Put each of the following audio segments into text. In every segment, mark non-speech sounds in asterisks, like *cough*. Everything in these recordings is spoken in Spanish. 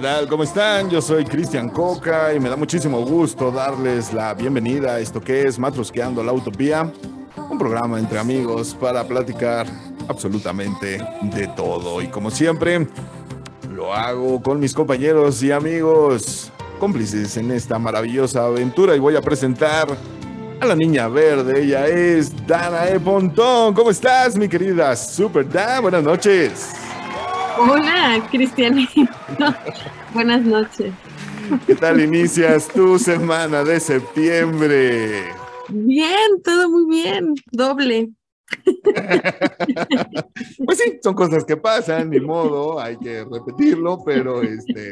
¿qué tal? ¿Cómo están? Yo soy Cristian Coca y me da muchísimo gusto darles la bienvenida a esto que es Matrosqueando la Utopía, un programa entre amigos para platicar absolutamente de todo. Y como siempre, lo hago con mis compañeros y amigos cómplices en esta maravillosa aventura y voy a presentar a la niña verde. Ella es Dana E. Pontón. ¿Cómo estás, mi querida Super Dan? Buenas noches. Hola, Cristian. *laughs* Buenas noches. ¿Qué tal inicias tu semana de septiembre? Bien, todo muy bien. Doble. *laughs* Pues sí, son cosas que pasan, ni modo, hay que repetirlo, pero este,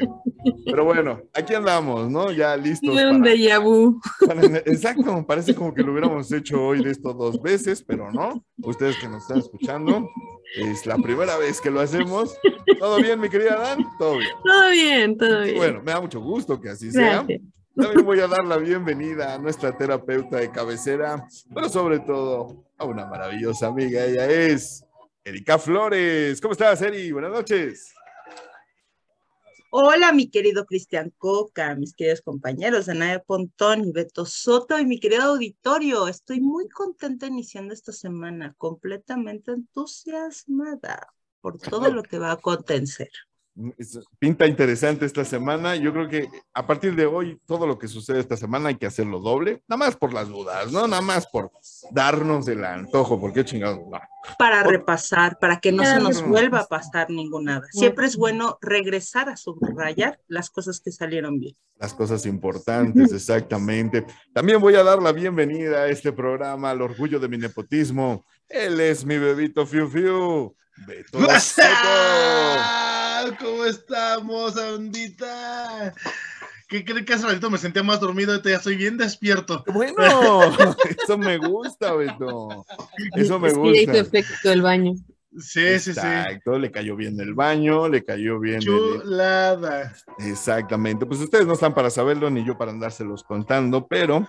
pero bueno, aquí andamos, ¿no? Ya listos. Tuve un déjà vu. para- exacto, parece como que lo hubiéramos hecho hoy de esto dos veces, pero no. Ustedes que nos están escuchando, es la primera vez que lo hacemos. ¿Todo bien, mi querida Dan? Todo bien. Todo bien, todo bien. Bueno, me da mucho gusto que así sea. Gracias. También voy a dar la bienvenida a nuestra terapeuta de cabecera, pero sobre todo una maravillosa amiga. Ella es Erika Flores. ¿Cómo estás, Eri? Buenas noches. Hola, mi querido Cristian Coca, mis queridos compañeros, Anaya Pontón y Beto Soto y mi querido auditorio. Estoy muy contenta iniciando esta semana, completamente entusiasmada por todo lo que va a acontecer. Pinta interesante esta semana. Yo creo que a partir de hoy, todo lo que sucede esta semana hay que hacerlo doble, nada más por las dudas, ¿no? Nada más por darnos el antojo, porque chingados. no. Para Por- repasar, para que no se nos vuelva a pasar ninguna. Siempre es bueno regresar a subrayar las cosas que salieron bien. Las cosas importantes, *laughs* exactamente. También voy a dar la bienvenida a este programa, al orgullo de mi nepotismo. Él es mi bebito Fiu Fiu. Beto ¿Cómo estamos, bandita? ¿Qué creen que hace ratito me sentía más dormido? Ahorita ya estoy bien despierto. Bueno, *laughs* eso me gusta, Beto. Eso me que ya hizo gusta. efecto el baño. Sí, sí, sí. Exacto, le cayó bien el baño, le cayó bien el... Chulada. Exactamente, pues ustedes no están para saberlo ni yo para andárselos contando, pero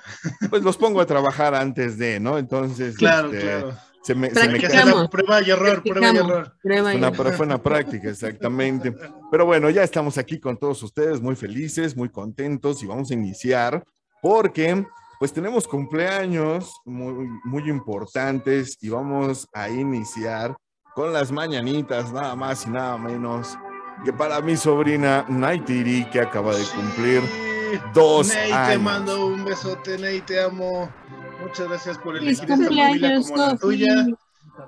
pues los pongo a trabajar antes de, ¿no? Entonces, Claro, este, claro. Se me, se me cae- prueba y error, prueba y error. Prueba y Una, error. fue una práctica, exactamente. Pero bueno, ya estamos aquí con todos ustedes, muy felices, muy contentos y vamos a iniciar porque pues tenemos cumpleaños muy, muy importantes y vamos a iniciar con las mañanitas, nada más y nada menos que para mi sobrina Naitiri, que acaba de cumplir Sí. dos Ney, te años. mando un besote, Ney, te amo. Muchas gracias por elegir esta familia cumpleaños, como la tuya.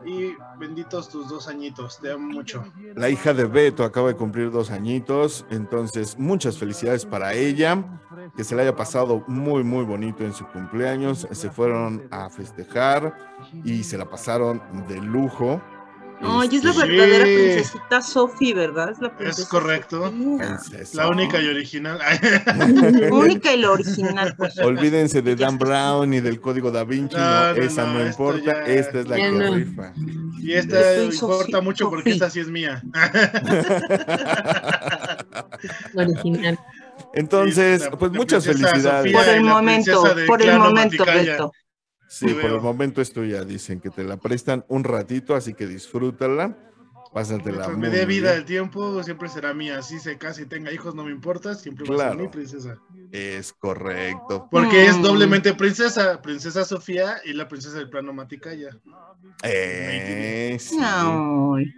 Y benditos tus dos añitos, te amo mucho. La hija de Beto acaba de cumplir dos añitos, entonces muchas felicidades para ella, que se le haya pasado muy, muy bonito en su cumpleaños. Se fueron a festejar y se la pasaron de lujo. Oye, es la Este, verdadera Sí. princesita Sophie, ¿verdad? Es la princesa Es correcto. Princesa. La única y original. *laughs* Única y la original, pues. Olvídense de Dan Brown y del código da Vinci, no, No, no, esa no, no, importa, ya- esta es la Ya que no. rifa. Y esta importa mucho porque esta sí es mía. *laughs* Original. Entonces, Sí, la- pues la muchas felicidades. Sofía. Por el momento, por el momento. Beto. Sí, por el momento es tuya, dicen que te la prestan un ratito, así que disfrútala, pásatela Mientras me dé vida el tiempo, siempre será mía. Así se case y tenga hijos, no me importa, siempre va a ser mi princesa. Es correcto. Porque es Mm. doblemente princesa, princesa Sofía y la princesa del plano Maticaya. Eh, sí.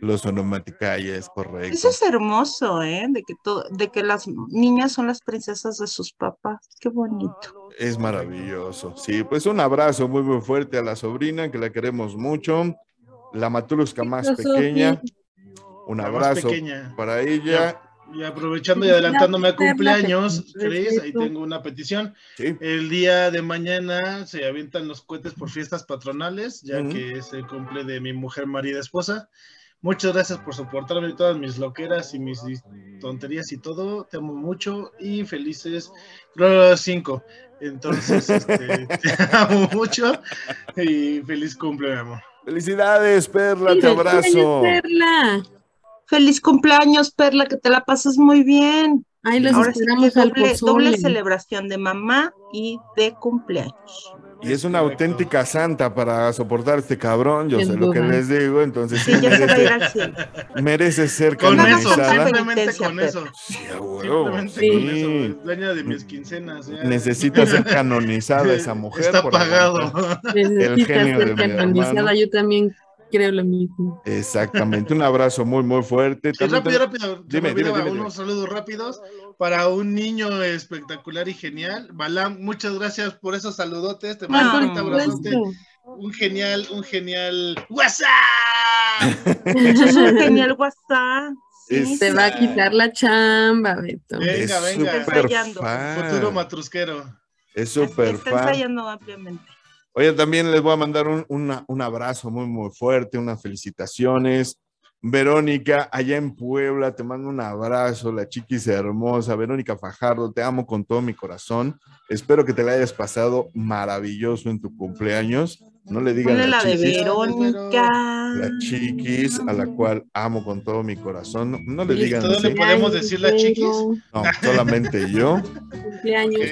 Los onomaticaya es correcto. Eso es hermoso, ¿eh? De que, todo, de que las niñas son las princesas de sus papás. Qué bonito. Es maravilloso. Sí, pues un abrazo muy, muy fuerte a la sobrina, que la queremos mucho. La Matulusca más pequeña. Un La abrazo pequeña. para ella. Y aprovechando y adelantándome a cumpleaños. Chris, ahí tengo una petición. Sí, El día de mañana se avientan los cohetes por fiestas patronales, ya que es el cumple de mi mujer marida esposa. Muchas gracias por soportarme todas mis loqueras y mis tonterías y todo. Te amo mucho y felices los cinco. Entonces, este, *laughs* te amo mucho y feliz cumple, mi amor. Felicidades, Perla, te abrazo. Perla. Feliz cumpleaños, Perla, que te la pases muy bien. Ay, los Ahora esperamos al doble, celebración de mamá y de cumpleaños. Y es una auténtica santa para soportar este cabrón, yo Sin sé lo que les digo, entonces sí Sí, merece, merece ser Con hagas eso, canonizada. simplemente con eso. Sí, Simplemente sí. con eso. es Dueña de mis quincenas. ya. Necesita ser *laughs* canonizada esa mujer. Está por pagado. Necesita genio de ser mi canonizada, yo también creo lo mismo. Exactamente, un abrazo muy, muy fuerte. Sí, rápido, rápido. Dime, dime, dime, unos saludos rápidos para un niño espectacular y genial. Balam, muchas gracias por esos saludotes. Te mando Ah, un abrazote. Un genial, un genial WhatsApp. *laughs* Es un genial *laughs* WhatsApp. Sí, Te va a quitar la chamba, Beto. Eh, Es Venga, venga. súper Ensayando. fan. Futuro matrusquero. Es súper Está fan. ensayando ampliamente. Oye, también les voy a mandar un, un abrazo muy, muy fuerte, unas felicitaciones. Verónica, allá en Puebla, te mando un abrazo, la chiquis hermosa. Verónica Fajardo, te amo con todo mi corazón. Espero que te la hayas pasado maravilloso en tu cumpleaños. No le digan la la de chiquis, Verónica. la chiquis, a la cual amo con todo mi corazón. No, le digan ¿Todo así. le podemos decir la chiquis? No, solamente yo. Cumpleaños. Ok.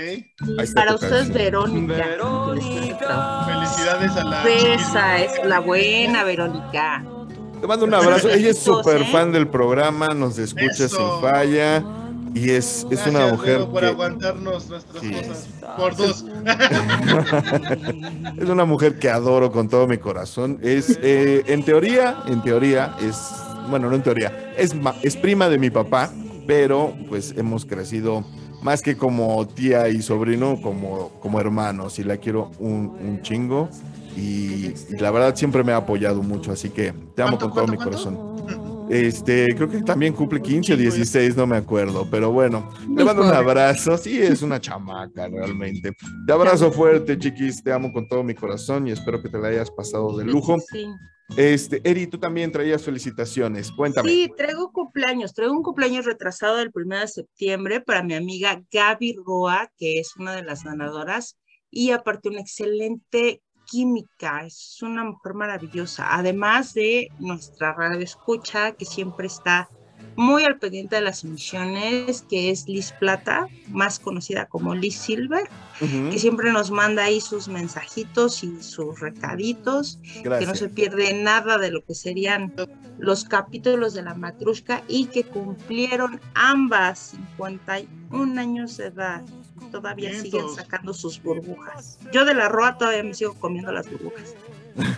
Ahí está Para ustedes, canción. Verónica. Felicidades a la chiquis. Esa es la buena, Verónica. Te mando un abrazo. Ella es súper ¿eh? fan del programa, nos escucha Eso. sin falla y es, es una Gracias, mujer por que aguantarnos nuestras Sí. cosas. Por dos. *laughs* es una mujer que adoro con todo mi corazón. Es eh, en teoría, en teoría es bueno, no en teoría, es es prima de mi papá, pero pues hemos crecido más que como tía y sobrino, como como hermanos y la quiero un, un chingo. Y, y la verdad siempre me ha apoyado mucho, así que te amo ¿Cuánto, con todo mi corazón. *laughs* Este, creo que también cumple 15 o 16, no me acuerdo, pero bueno, le mando un abrazo. Sí, es una chamaca realmente. Te abrazo fuerte, chiquis, te amo con todo mi corazón y espero que te la hayas pasado de lujo. Sí. Este, Eri, tú también traías felicitaciones, cuéntame. Sí, traigo cumpleaños. Traigo un cumpleaños retrasado del 1 de septiembre para mi amiga Gaby Roa, que es una de las ganadoras, y aparte una excelente química. Es una mujer maravillosa. Además de nuestra radio escucha, que siempre está muy al pendiente de las emisiones, que es Liz Plata, más conocida como Liz Silver, que siempre nos manda ahí sus mensajitos y sus recaditos que no Gracias. se pierde nada de lo que serían los capítulos de la matrushka y que cumplieron ambas 51 años de edad. Todavía siguen sacando sus burbujas. Yo de la roa todavía me sigo comiendo las burbujas.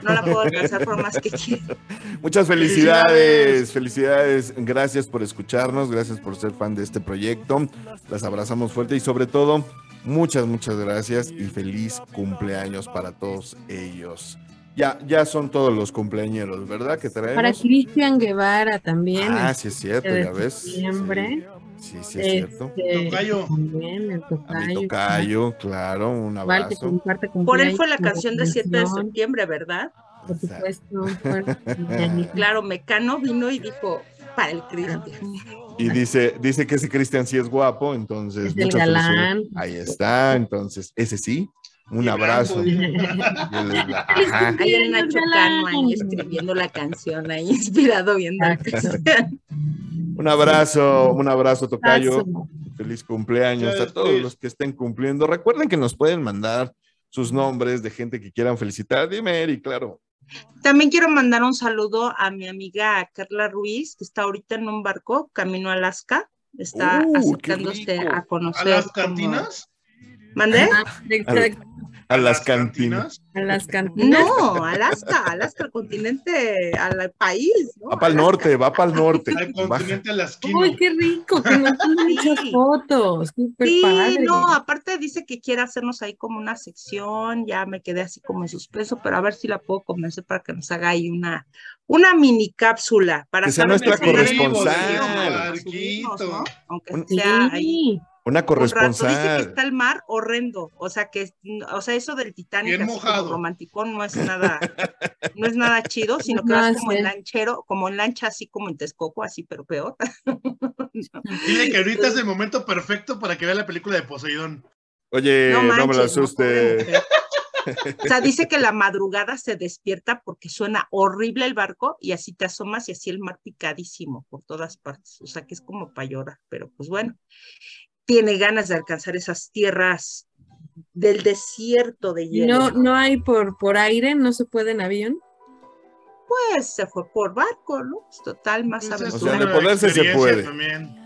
No la puedo alcanzar por más que quiera. *laughs* Muchas felicidades, felicidades. Gracias por escucharnos, gracias por ser fan de este proyecto. Las abrazamos fuerte y sobre todo, muchas, muchas gracias y feliz cumpleaños para todos ellos. Ya, ya son todos los cumpleañeros, ¿verdad? Que traemos. Para Cristian Guevara también. Ah, sí es cierto, de ya ves. septiembre. Sí, sí, es cierto. Este, Tocayo. También el A tocayo. mi tocayo, claro, un abrazo. Por él fue la canción de 7 de septiembre, ¿verdad? Por supuesto. fuerte, *laughs* Yanni. Claro, Mecano vino y dijo, para el Cristian. Y dice, dice que ese Cristian sí es guapo, entonces. Es el galán. Ahí está, entonces, ese sí. Un Y abrazo. *laughs* Y el Nacho Cano ahí escribiendo la canción, ahí inspirado viendo la canción. Un abrazo, un abrazo, Tocayo. Abrazo. Feliz cumpleaños a todos los que estén cumpliendo. Recuerden que nos pueden mandar sus nombres de gente que quieran felicitar. Dime, Eri, claro. También quiero mandar un saludo a mi amiga Carla Ruiz, que está ahorita en un barco camino a Alaska. Está Uh, rico. a ¿A conocer. las como- cantinas? ¿Mandé? Ah, exacto. A las cantinas. A las cantinas. No, Alaska, Alaska, al continente, al país. ¿no? Va para el norte, va para el norte. Al continente alasquino. Uy, qué rico, que nos tomen muchas fotos. Súper Sí, padre. no, aparte dice que quiere hacernos ahí como una sección, ya me quedé así como en suspenso, pero a ver si la puedo convencer para que nos haga ahí una, una mini cápsula para Que sea nuestra corresponsal. subirnos, ¿no? Aunque Un- sea ahí Una un rato. Dice que corresponsal. está el mar horrendo, o sea que, o sea, eso del Titanic Bien así como mojado. romanticón no es nada, *laughs* no es nada chido, sino que No, vas como sí. en lanchero, como en lancha así como en Texcoco, así pero peor. *laughs* Dile que ahorita es el *laughs* momento perfecto para que vea la película de Poseidón. Oye, no, me no, asuste. O sea, dice que la madrugada se despierta porque suena horrible el barco y así te asomas y así el mar picadísimo por todas partes. O sea, que es como para llorar, pero pues bueno, tiene ganas de alcanzar esas tierras del desierto de hielo. No, no hay por, por aire, no se puede en avión. Pues se fue por barco, ¿no? Es total, más Pues es O sea, aventura. de poderse se puede. También.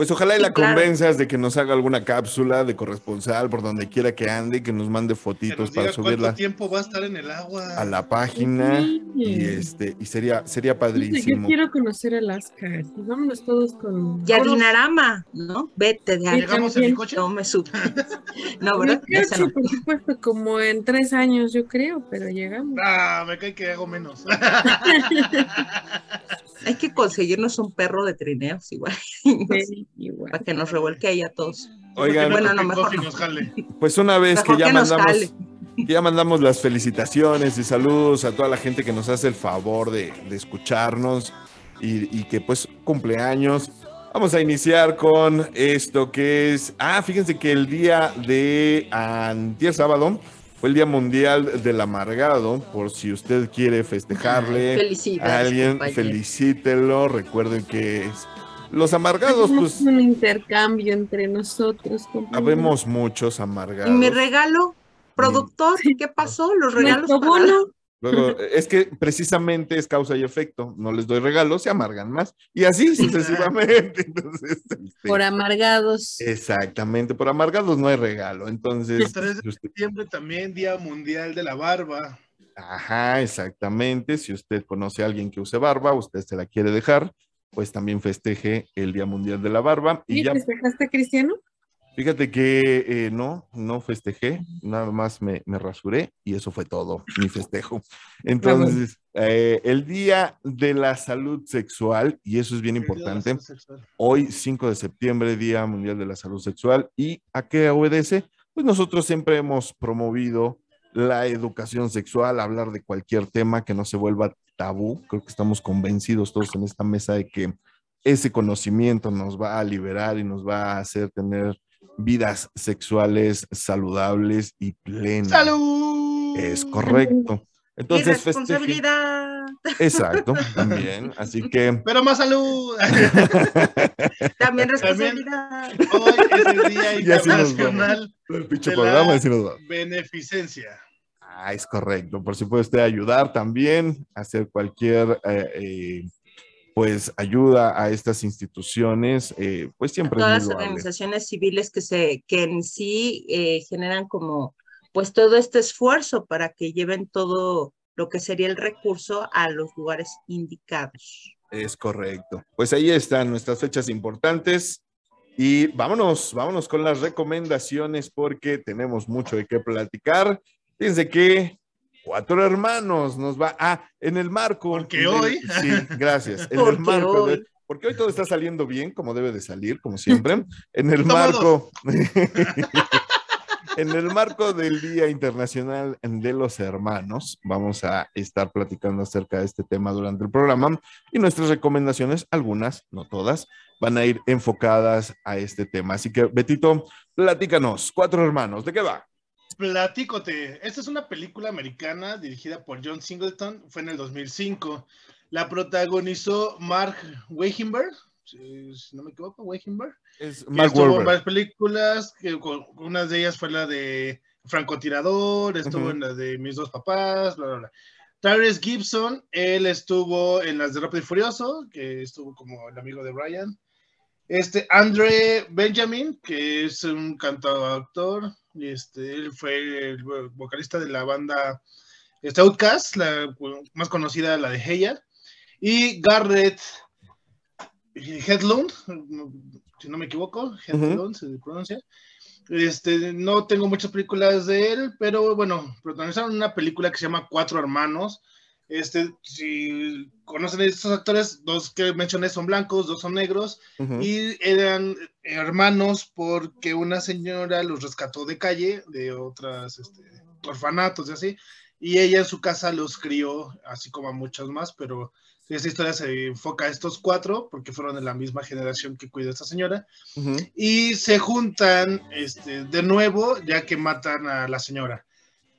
Pues ojalá y la claro. convenzas de que nos haga alguna cápsula de corresponsal por donde quiera que ande y que nos mande Que fotitos diga para cuánto subirla tiempo va a estar en el agua. a la página Sí. y este y sería sería Yo padrísimo. quiero conocer Alaska. Vámonos todos con. Y a Dinarama, ¿no? Vete de ahí. ¿Llegamos en mi coche? No me supe. *laughs* No, ¿verdad? Coche, no. por supuesto, como en tres años, yo creo, pero llegamos. Ah, me cae que hago menos. *laughs* *laughs* Hay que conseguirnos un perro de trineos igual. Sí, igual. para que nos revuelque ahí a todos. Oigan, Bueno, no, mejor Coffee no. nos jale. pues una vez que ya que mandamos que ya mandamos las felicitaciones y saludos a toda la gente que nos hace el favor de, de escucharnos y, y que pues cumpleaños. Vamos a iniciar con esto que es, ah, fíjense que el día de antier sábado fue el Día Mundial del Amargado, por si usted quiere festejarle a alguien, compañero. felicítelo, recuerden que es- los amargados, pues un intercambio entre nosotros. habemos muchos ¿Y amargados. mi regalo? Productor, ¿qué pasó? Los regalos. Luego, es que precisamente es causa y efecto. No les doy regalos, se amargan más. Y así sucesivamente. *laughs* Entonces, este, por amargados. exactamente, por amargados no hay regalo. Entonces, El 3 de septiembre también, Día Mundial de la Barba. ajá, exactamente. Si usted conoce a alguien que use barba, usted se la quiere dejar, pues también festeje el Día Mundial de la Barba. Y ¿Y ya, festejaste, Cristiano? fíjate que eh, no, no festejé, nada más me, me rasuré y eso fue todo, mi festejo. *laughs* Entonces, eh, el Día de la Salud Sexual, y eso es bien importante, hoy 5 de septiembre, Día Mundial de la Salud Sexual, ¿y a qué obedece? Pues nosotros siempre hemos promovido la educación sexual, hablar de cualquier tema que no se vuelva tabú. Creo que estamos convencidos todos en esta mesa de que ese conocimiento nos va a liberar y nos va a hacer tener vidas sexuales saludables y plenas. ¡Salud! Es correcto. Y Entonces, festeje- responsabilidad. Exacto, *laughs* también. Así que Pero más salud. *laughs* También También. responsabilidad. Hoy es el Día Y así nos Internacional el pinche de programa la así nos va. Beneficencia. Ah, es correcto. Por usted ayudar también, hacer cualquier eh, eh, pues ayuda a estas instituciones, eh, pues siempre Todas es las organizaciones civiles que se que en sí eh, generan como pues todo este esfuerzo para que lleven todo lo que sería el recurso a los lugares indicados. Es correcto. Pues ahí están nuestras fechas importantes. Y vámonos, vámonos con las recomendaciones porque tenemos mucho de qué platicar. Fíjense que cuatro hermanos nos va. Ah, en el marco. Porque hoy. Sí, gracias. *laughs* En Porque el marco. de- porque hoy todo está saliendo bien, como debe de salir, como siempre. En el marco. *laughs* En el marco del Día Internacional de los Hermanos, vamos a estar platicando acerca de este tema durante el programa y nuestras recomendaciones, algunas, no todas, van a ir enfocadas a este tema. Así que, Betito, platícanos, cuatro hermanos, ¿de qué va? Platícote. Esta es una película americana dirigida por John Singleton. Fue en el 2005. La protagonizó Mark Weichenberg. Si no me equivoco, Weichenberg. Es Mark estuvo en Wahlberg. varias películas, que con- una de ellas fue la de Francotirador, estuvo en la de Mis dos papás, bla, bla, bla. Tyrese Gibson, él estuvo en las de Rápido y Furioso, que estuvo como el amigo de Brian. Este, Andre Benjamin, que es un cantautor, y este, él fue el vo- vocalista de la banda este, Outcast, la más conocida, la de Heya. Y Garrett Hedlund, si no me equivoco, Hedlund se pronuncia. Este, no tengo muchas películas de él, pero bueno, protagonizaron una película que se llama Cuatro Hermanos. Este, si conocen a estos actores, dos que mencioné son blancos, dos son negros, Ujú. y eran hermanos porque una señora los rescató de calle, de otras este, orfanatos y así, y ella en su casa los crió, así como a muchos más, pero esta historia se enfoca a estos cuatro, porque fueron de la misma generación que cuida a esta señora, Ujú. y se juntan este, de nuevo ya que matan a la señora.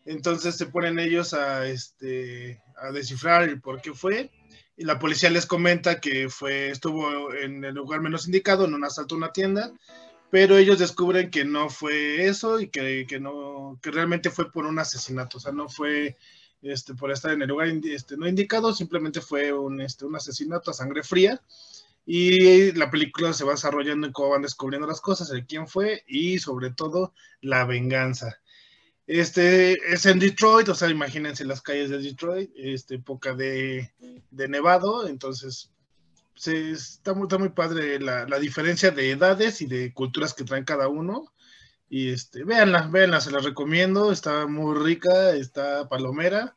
Entonces se ponen ellos a, este, a descifrar el por qué fue. Y la policía les comenta que fue, estuvo en el lugar menos indicado, en un asalto a una tienda, pero ellos descubren que no fue eso y que, que no, que realmente fue por un asesinato, o sea, no fue este, por estar en el lugar este, no indicado, simplemente fue un, este, un asesinato a sangre fría. Y la película se va desarrollando en cómo van descubriendo las cosas, el quién fue y sobre todo la venganza. Este es en Detroit, o sea, imagínense las calles de Detroit, este, época de, de nevado, entonces se, está, muy, está muy padre la, la diferencia de edades y de culturas que traen cada uno. Y este, véanla, véanla, se la recomiendo, está muy rica, está palomera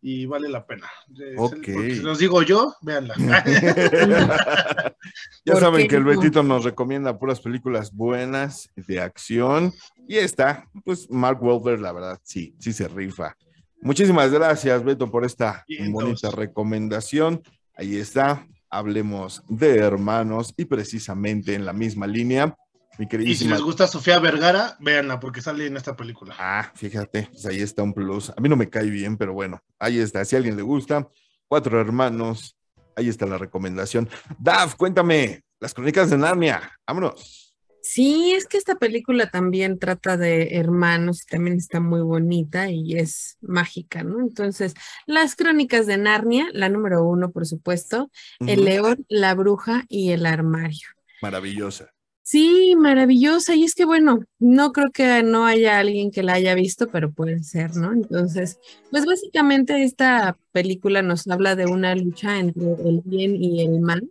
y vale la pena. Porque se los digo yo, véanla. *laughs* *laughs* Ya ¿Por saben qué que el? Betito nos recomienda puras películas buenas de acción. Y esta, pues Mark Wahlberg, la verdad, sí, sí se rifa. Muchísimas gracias, Beto, por esta bonita recomendación. Ahí está. Hablemos de hermanos y precisamente en la misma línea, mi y si les gusta Sofía Vergara, véanla porque sale en esta película. Ah, fíjate, pues ahí está un plus. A mí no me cae bien, pero bueno, ahí está. Si a alguien le gusta, cuatro hermanos, ahí está la recomendación. Daf, cuéntame, las crónicas de Narnia, vámonos. Sí, es que esta película también trata de hermanos, y también está muy bonita y es mágica, ¿no? Entonces, las crónicas de Narnia, la número uno, por supuesto, el león, la bruja y el armario. Maravillosa. Sí, maravillosa. Y es que, bueno, no creo que no haya alguien que la haya visto, pero puede ser, ¿no? Entonces, pues básicamente esta película nos habla de una lucha entre el bien y el mal,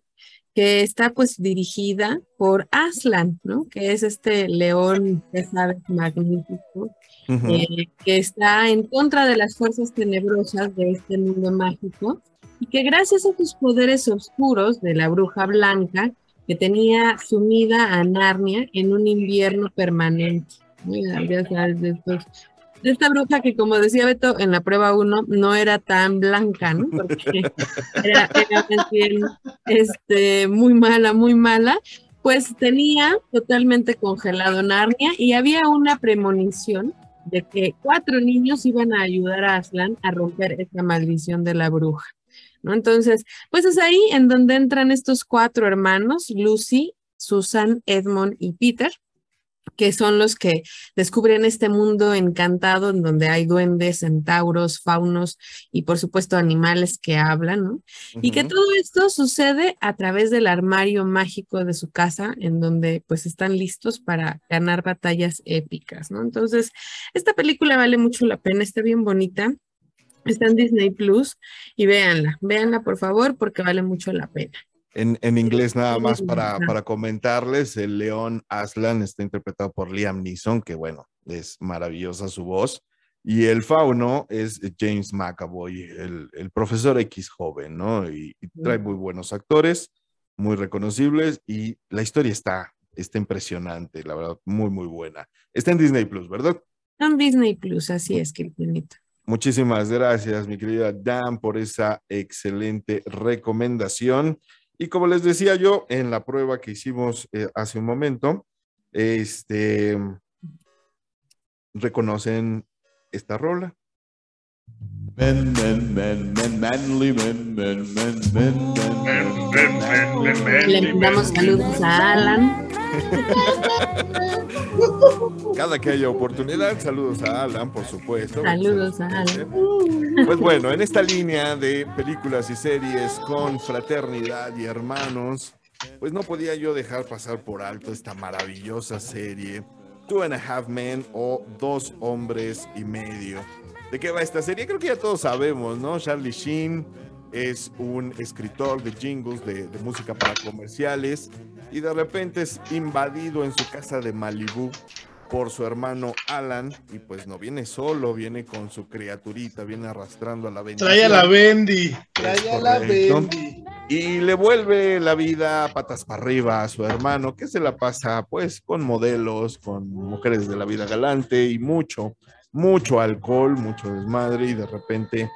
que está pues dirigida por Aslan, ¿no? Que es este león, ya sabes, magnífico, eh, que está en contra de las fuerzas tenebrosas de este mundo mágico y que gracias a sus poderes oscuros de la bruja blanca, que tenía sumida a Narnia en un invierno permanente. ¿no? Ya ya sabes, de, estos- de esta bruja que, como decía Beto en la prueba 1, no era tan blanca, ¿no? Porque *laughs* era, era bien, este, muy mala, muy mala. Pues tenía totalmente congelado Narnia y había una premonición de que cuatro niños iban a ayudar a Aslan a romper esta maldición de la bruja, ¿no? Entonces, pues es ahí en donde entran estos cuatro hermanos, Lucy, Susan, Edmond y Peter, que son los que descubren este mundo encantado en donde hay duendes, centauros, faunos y por supuesto animales que hablan, ¿no? Y que todo esto sucede a través del armario mágico de su casa, en donde pues están listos para ganar batallas épicas, ¿no? Entonces, esta película vale mucho la pena, está bien bonita, está en Disney Plus y véanla, véanla por favor porque vale mucho la pena. En, en inglés nada más para, para comentarles, el león Aslan está interpretado por Liam Neeson, que bueno, es maravillosa su voz. Y el fauno es James McAvoy, el, el profesor X joven, ¿no? Y, y trae muy buenos actores, muy reconocibles y la historia está, está impresionante, la verdad, muy, muy buena. Está en Disney Plus, ¿verdad? Está en Disney Plus, así es, Cristianito. Muchísimas gracias, mi querida Dan, por esa excelente recomendación. Y como les decía yo en la prueba que hicimos eh, hace un momento, este, reconocen esta rola. Men, men, men, men, manly men, men, men, men, men, men, manly men. Le mandamos saludos a Alan. Cada que haya oportunidad, saludos a Alan, por supuesto. Saludos a Alan. Pues bueno, en esta línea de películas y series con fraternidad y hermanos, pues no podía yo dejar pasar por alto esta maravillosa serie, Two and a Half Men o Dos Hombres y Medio. ¿De qué va esta serie? Creo que ya todos sabemos, ¿no? Charlie Sheen es un escritor de jingles de, de música para comerciales y de repente es invadido en su casa de Malibu por su hermano Alan y pues no viene solo, viene con su criaturita, viene arrastrando a la bendición. Trae a la Bendy. Trae a la. Bendy. y le vuelve la vida patas para arriba a su hermano, que se la pasa pues con modelos, con mujeres de la vida galante y mucho, mucho alcohol, mucho desmadre y de repente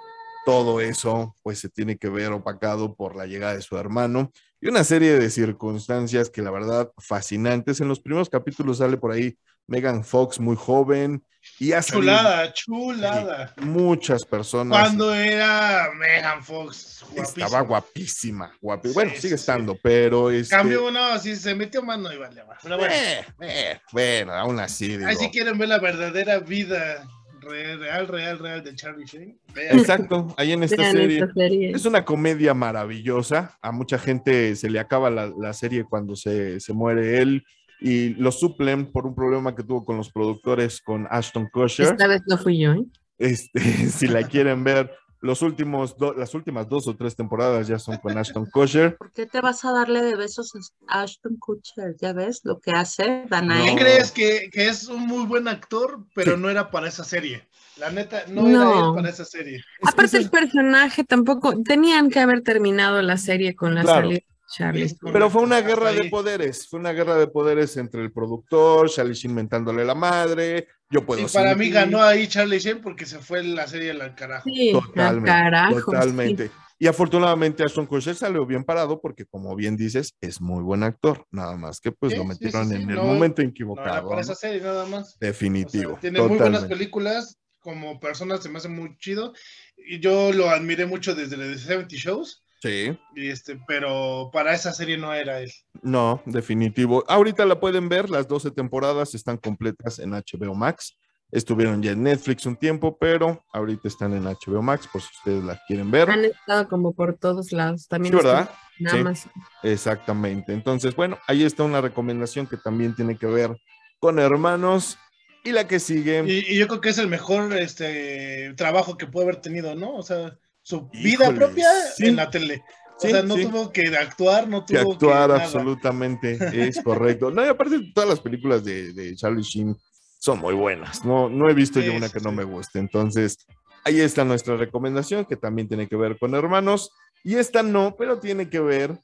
todo eso pues se tiene que ver opacado por la llegada de su hermano y una serie de circunstancias que la verdad fascinantes. En los primeros capítulos sale por ahí Megan Fox muy joven y hace Chulada, chulada. muchas personas. Cuando era Megan Fox. guapísima. Estaba guapísima, Sí, Bueno, sí, sigue sí. estando, pero este, Cambio, no, si se metió mano y vale. va. Pero bueno, eh, eh, bueno, aún así digo. ahí si quieren ver la verdadera vida real, real, real, real de Charlie Sheen. Exacto, ahí en esta Vean serie. esta serie. Es una comedia maravillosa. A mucha gente se le acaba la, la serie cuando se, se muere él y lo suplen por un problema que tuvo con los productores con Ashton Kutcher. Esta vez no fui yo, ¿eh? Este, *laughs* si la quieren ver, los últimos do- las últimas dos o tres temporadas ya son con Ashton Kutcher. ¿Por qué te vas a darle de besos a Ashton Kutcher? ¿Ya ves lo que hace Danae? ¿Qué No. crees? Que, que es un muy buen actor, pero Sí. no era para esa serie. La neta, no, No. era él para esa serie. Aparte el personaje tampoco, tenían que haber terminado la serie con la Claro. salida de Charlie. Sí, Pero fue una guerra de poderes, fue una guerra de poderes entre el productor, Charlie Sheen mentándole la madre, yo puedo Y para mí ganó ahí Charlie Sheen porque se fue la serie al carajo. Sí, al Totalmente, carajo. totalmente. Y afortunadamente Ashton Kutcher salió bien parado porque, como bien dices, es muy buen actor. Nada más que pues Sí, lo metieron sí, sí, en el no- momento No era equivocado. para ¿no? esa serie nada más. O Definitivo. sea, tiene muy buenas películas. Como persona se me hace muy chido. Y yo lo admiré mucho desde The 70 Shows. Sí, Y este, pero para esa serie no era él. no, definitivo. Ahorita la pueden ver, las 12 temporadas están completas en HBO Max. Estuvieron ya en Netflix un tiempo, pero ahorita están en HBO Max por si ustedes la quieren ver. Han estado como por todos lados. También Sí, ¿verdad? Sí. Amazon. Exactamente. Entonces, bueno, ahí está una recomendación que también tiene que ver con hermanos. Y la que sigue, Y, y yo creo que es el mejor este trabajo que puede haber tenido, ¿no? O sea, su vida propia sí. en la tele. O sea, no sí. tuvo que actuar, no que tuvo actuar nada. absolutamente, es correcto. No, y aparte todas las películas de, de Charlie Sheen son muy buenas. No, no he visto yo una que no me guste. Entonces, ahí está nuestra recomendación, que también tiene que ver con hermanos. Y esta no, pero tiene que ver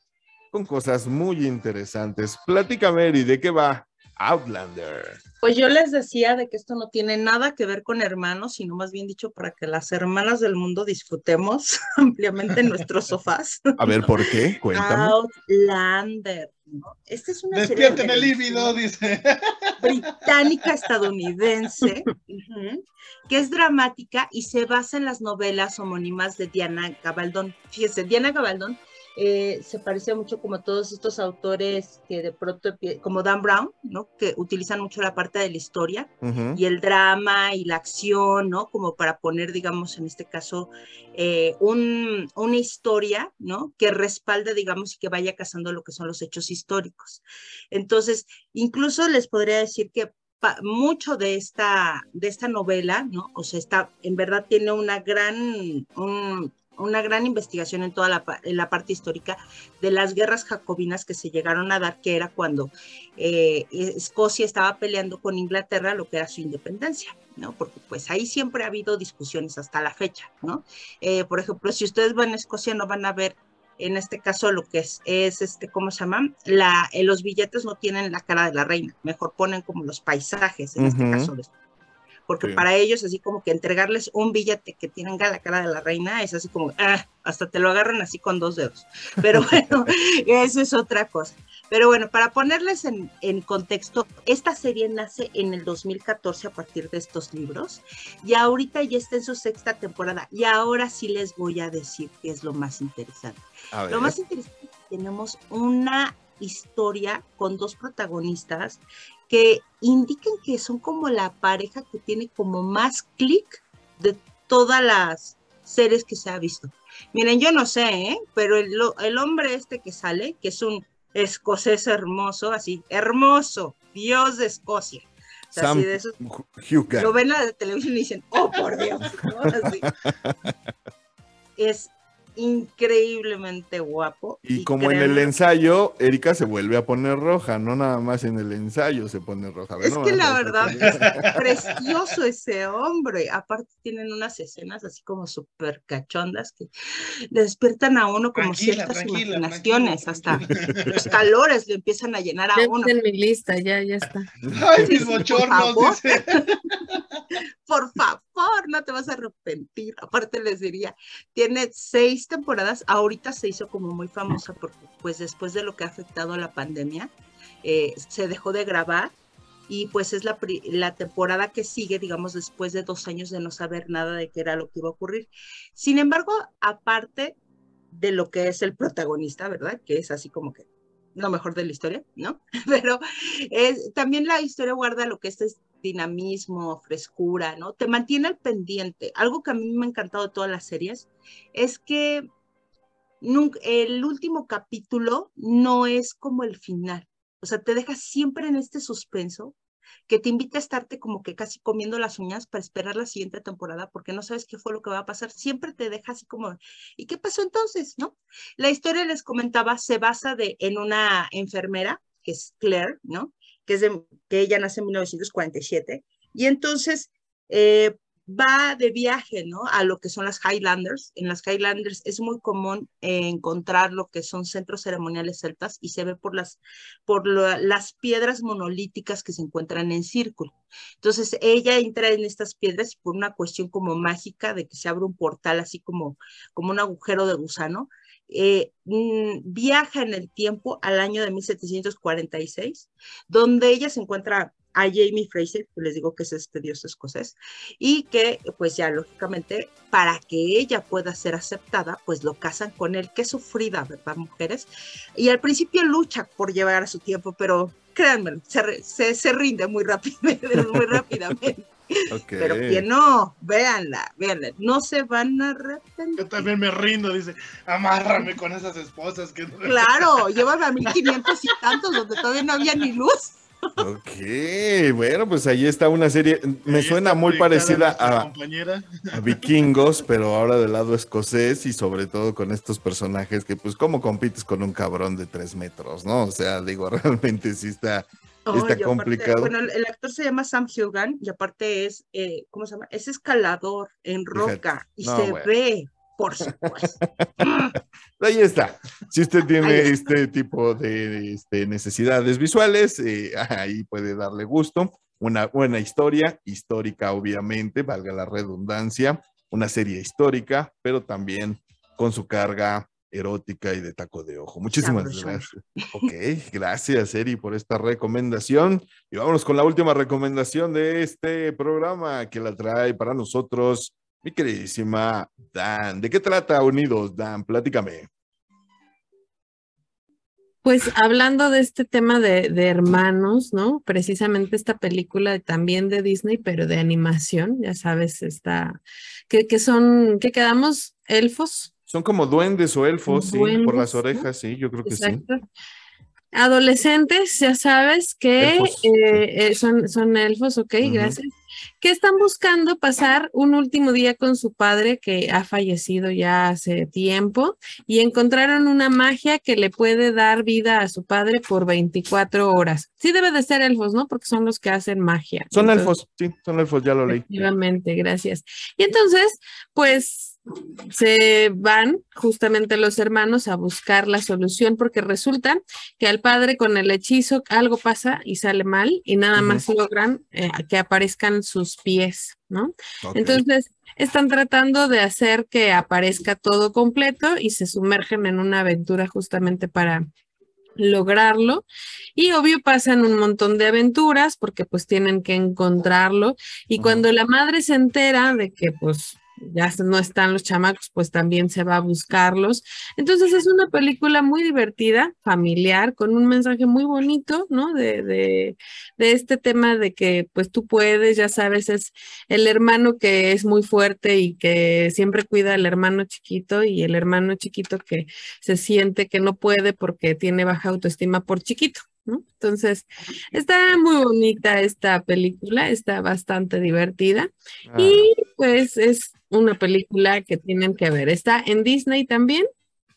con cosas muy interesantes. Platícame, Eri, ¿de qué va Outlander? Pues yo les decía de que esto no tiene nada que ver con hermanos, sino más bien dicho para que las hermanas del mundo disfrutemos *laughs* ampliamente en nuestros *laughs* sofás. A ver, ¿por qué? Cuéntame. Outlander. ¿no? Esta es una serie Despierten de el líbido, dice. británica *laughs* estadounidense que es dramática y se basa en las novelas homónimas de Diana Gabaldón. Fíjese, Diana Gabaldón eh, se parece mucho como todos estos autores que de pronto, como Dan Brown, ¿no? Que utilizan mucho la parte de la historia Ujú. y el drama y la acción, ¿no? Como para poner, digamos, en este caso, eh, un- una historia, ¿no? Que respalde, digamos, y que vaya cazando lo que son los hechos históricos. Entonces, incluso les podría decir que mucho de esta, de esta novela, ¿no? O sea, está, en verdad tiene una gran, un- una gran investigación en toda la, pa- en la parte histórica de las guerras jacobinas que se llegaron a dar, que era cuando eh, Escocia estaba peleando con Inglaterra lo que era su independencia, ¿no? Porque pues ahí siempre ha habido discusiones hasta la fecha, ¿no? Eh, por ejemplo, si ustedes van a Escocia no van a ver en este caso lo que es, es este, ¿cómo se llama? La, eh, los billetes no tienen la cara de la reina, mejor ponen como los paisajes, en este caso. de- Porque para ellos, así como que entregarles un billete que tenga la cara de la reina, es así como, ah, hasta te lo agarran así con dos dedos. Pero *laughs* bueno, eso es otra cosa. Pero bueno, para ponerles en, en contexto, esta serie nace en el 2014 a partir de estos libros y ahorita ya está en su sexta temporada y ahora sí les voy a decir qué es lo más interesante. Lo más interesante es que tenemos una historia con dos protagonistas que indican que son como la pareja que tiene como más clic de todas las series que se ha visto. Miren, yo no sé, ¿eh? pero el, el hombre este que sale, que es un escocés hermoso, así, hermoso, dios de Escocia. O sea, Sam así de esos lo ven en la televisión y dicen, oh, por Dios, ¿no? Así. *laughs* Es increíblemente guapo. Y como en el ensayo, Erika se vuelve a poner roja, no nada más en el ensayo se pone roja. Es que la verdad es *laughs* precioso ese hombre. Aparte tienen unas escenas así como súper cachondas que le despiertan a uno como Tranquila, ciertas tranquila, imaginaciones, tranquila. hasta *laughs* los calores le empiezan a llenar a Ya uno. está en mi lista, ya, ya está. Ay, mis bochornos, dice. *laughs* Por favor, no te vas a arrepentir. Aparte les diría, tiene seis temporadas. Ahorita se hizo como muy famosa porque pues después de lo que ha afectado la pandemia, eh, se dejó de grabar y pues es la, la temporada que sigue, digamos, después de dos años de no saber nada de qué era lo que iba a ocurrir. Sin embargo, aparte de lo que es el protagonista, ¿verdad? Que es así como que lo mejor de la historia, ¿no? *laughs* Pero es, también la historia guarda lo que es dinamismo, frescura, ¿no? Te mantiene al pendiente. Algo que a mí me ha encantado de todas las series es que el último capítulo no es como el final. O sea, te deja siempre en este suspenso que te invita a estarte como que casi comiendo las uñas para esperar la siguiente temporada porque no sabes qué fue lo que va a pasar. Siempre te deja así como, ¿y qué pasó entonces? ¿No? La historia, les comentaba, se basa de, en una enfermera, que es Claire, ¿no? Que, ella nace en 1947. Y entonces eh, va de viaje, ¿no? A lo que son las Highlanders. En las Highlanders es muy común encontrar lo que son centros ceremoniales celtas y se ve por las, por las piedras monolíticas que se encuentran en círculo. Entonces ella entra en estas piedras por una cuestión como mágica de que se abre un portal así como, como un agujero de gusano. Eh, mm, viaja en el tiempo al año de 1746, donde ella se encuentra a Jamie Fraser, que les digo que es este dios escocés, y que pues ya lógicamente para que ella pueda ser aceptada, pues lo casan con él, qué sufrida, ¿verdad, mujeres? Y al principio lucha por llevar a su tiempo, pero créanme, se, se, se rinde muy *laughs* *laughs* rápidamente, muy rápidamente. Pero que no, véanla, véanla, no se van a arrepentir. Yo también me rindo, dice, amárrame con esas esposas que no- Claro, llevan a 1500 y tantos donde todavía no había ni luz. Ok, bueno, pues ahí está una serie. Me Ahí suena muy parecida a, a Vikingos, pero ahora del lado escocés y sobre todo con estos personajes que, pues, ¿cómo compites con un cabrón de tres metros, no? O sea, digo, *laughs* realmente sí está. Ay, Está aparte, complicado. bueno, el, actor se llama Sam Hugan y aparte es, eh, ¿cómo se llama? Es escalador en roca y No, se bueno. ve, por supuesto. *laughs* Ahí está. Si usted tiene este tipo de este, necesidades visuales, eh, ahí puede darle gusto. Una buena historia, histórica obviamente, valga la redundancia, una serie histórica, pero también con su carga erótica y de taco de ojo. Muchísimas gracias. Ok, gracias Eri por esta recomendación. Y vámonos con la última recomendación de este programa que la trae para nosotros mi queridísima Dan. ¿De qué trata Unidos, Dan? Platícame. Pues hablando de este tema de, de hermanos, ¿no? Precisamente esta película también de Disney, pero de animación, ya sabes, está, que, que son, que quedamos elfos, Son como duendes o elfos, sí, por las orejas, sí, yo creo que sí. exacto. Adolescentes, ya sabes que Elfos, eh, eh, son, son elfos, ok, gracias. Que están buscando pasar un último día con su padre que ha fallecido ya hace tiempo y encontraron una magia que le puede dar vida a su padre por 24 horas. Sí debe de ser elfos, ¿no? Porque son los que hacen magia. Son Entonces, elfos, sí, son elfos, ya lo leí. Efectivamente, gracias. Y entonces, pues se van justamente los hermanos a buscar la solución porque resulta que al padre con el hechizo algo pasa y sale mal y nada más logran eh, que aparezcan sus pies, ¿no? Entonces, están tratando de hacer que aparezca todo completo y se sumergen en una aventura justamente para lograrlo. Y obvio pasan un montón de aventuras porque pues tienen que encontrarlo. Y cuando la madre se entera de que pues ya no están los chamacos, pues también se va a buscarlos. Entonces es una película muy divertida, familiar, con un mensaje muy bonito, ¿no? De, de, de este tema de que pues tú puedes, ya sabes, es el hermano que es muy fuerte y que siempre cuida al hermano chiquito y el hermano chiquito que se siente que no puede porque tiene baja autoestima por chiquito. ¿No? Entonces, está muy bonita esta película, está bastante divertida Ah, y pues es una película que tienen que ver. Está en Disney también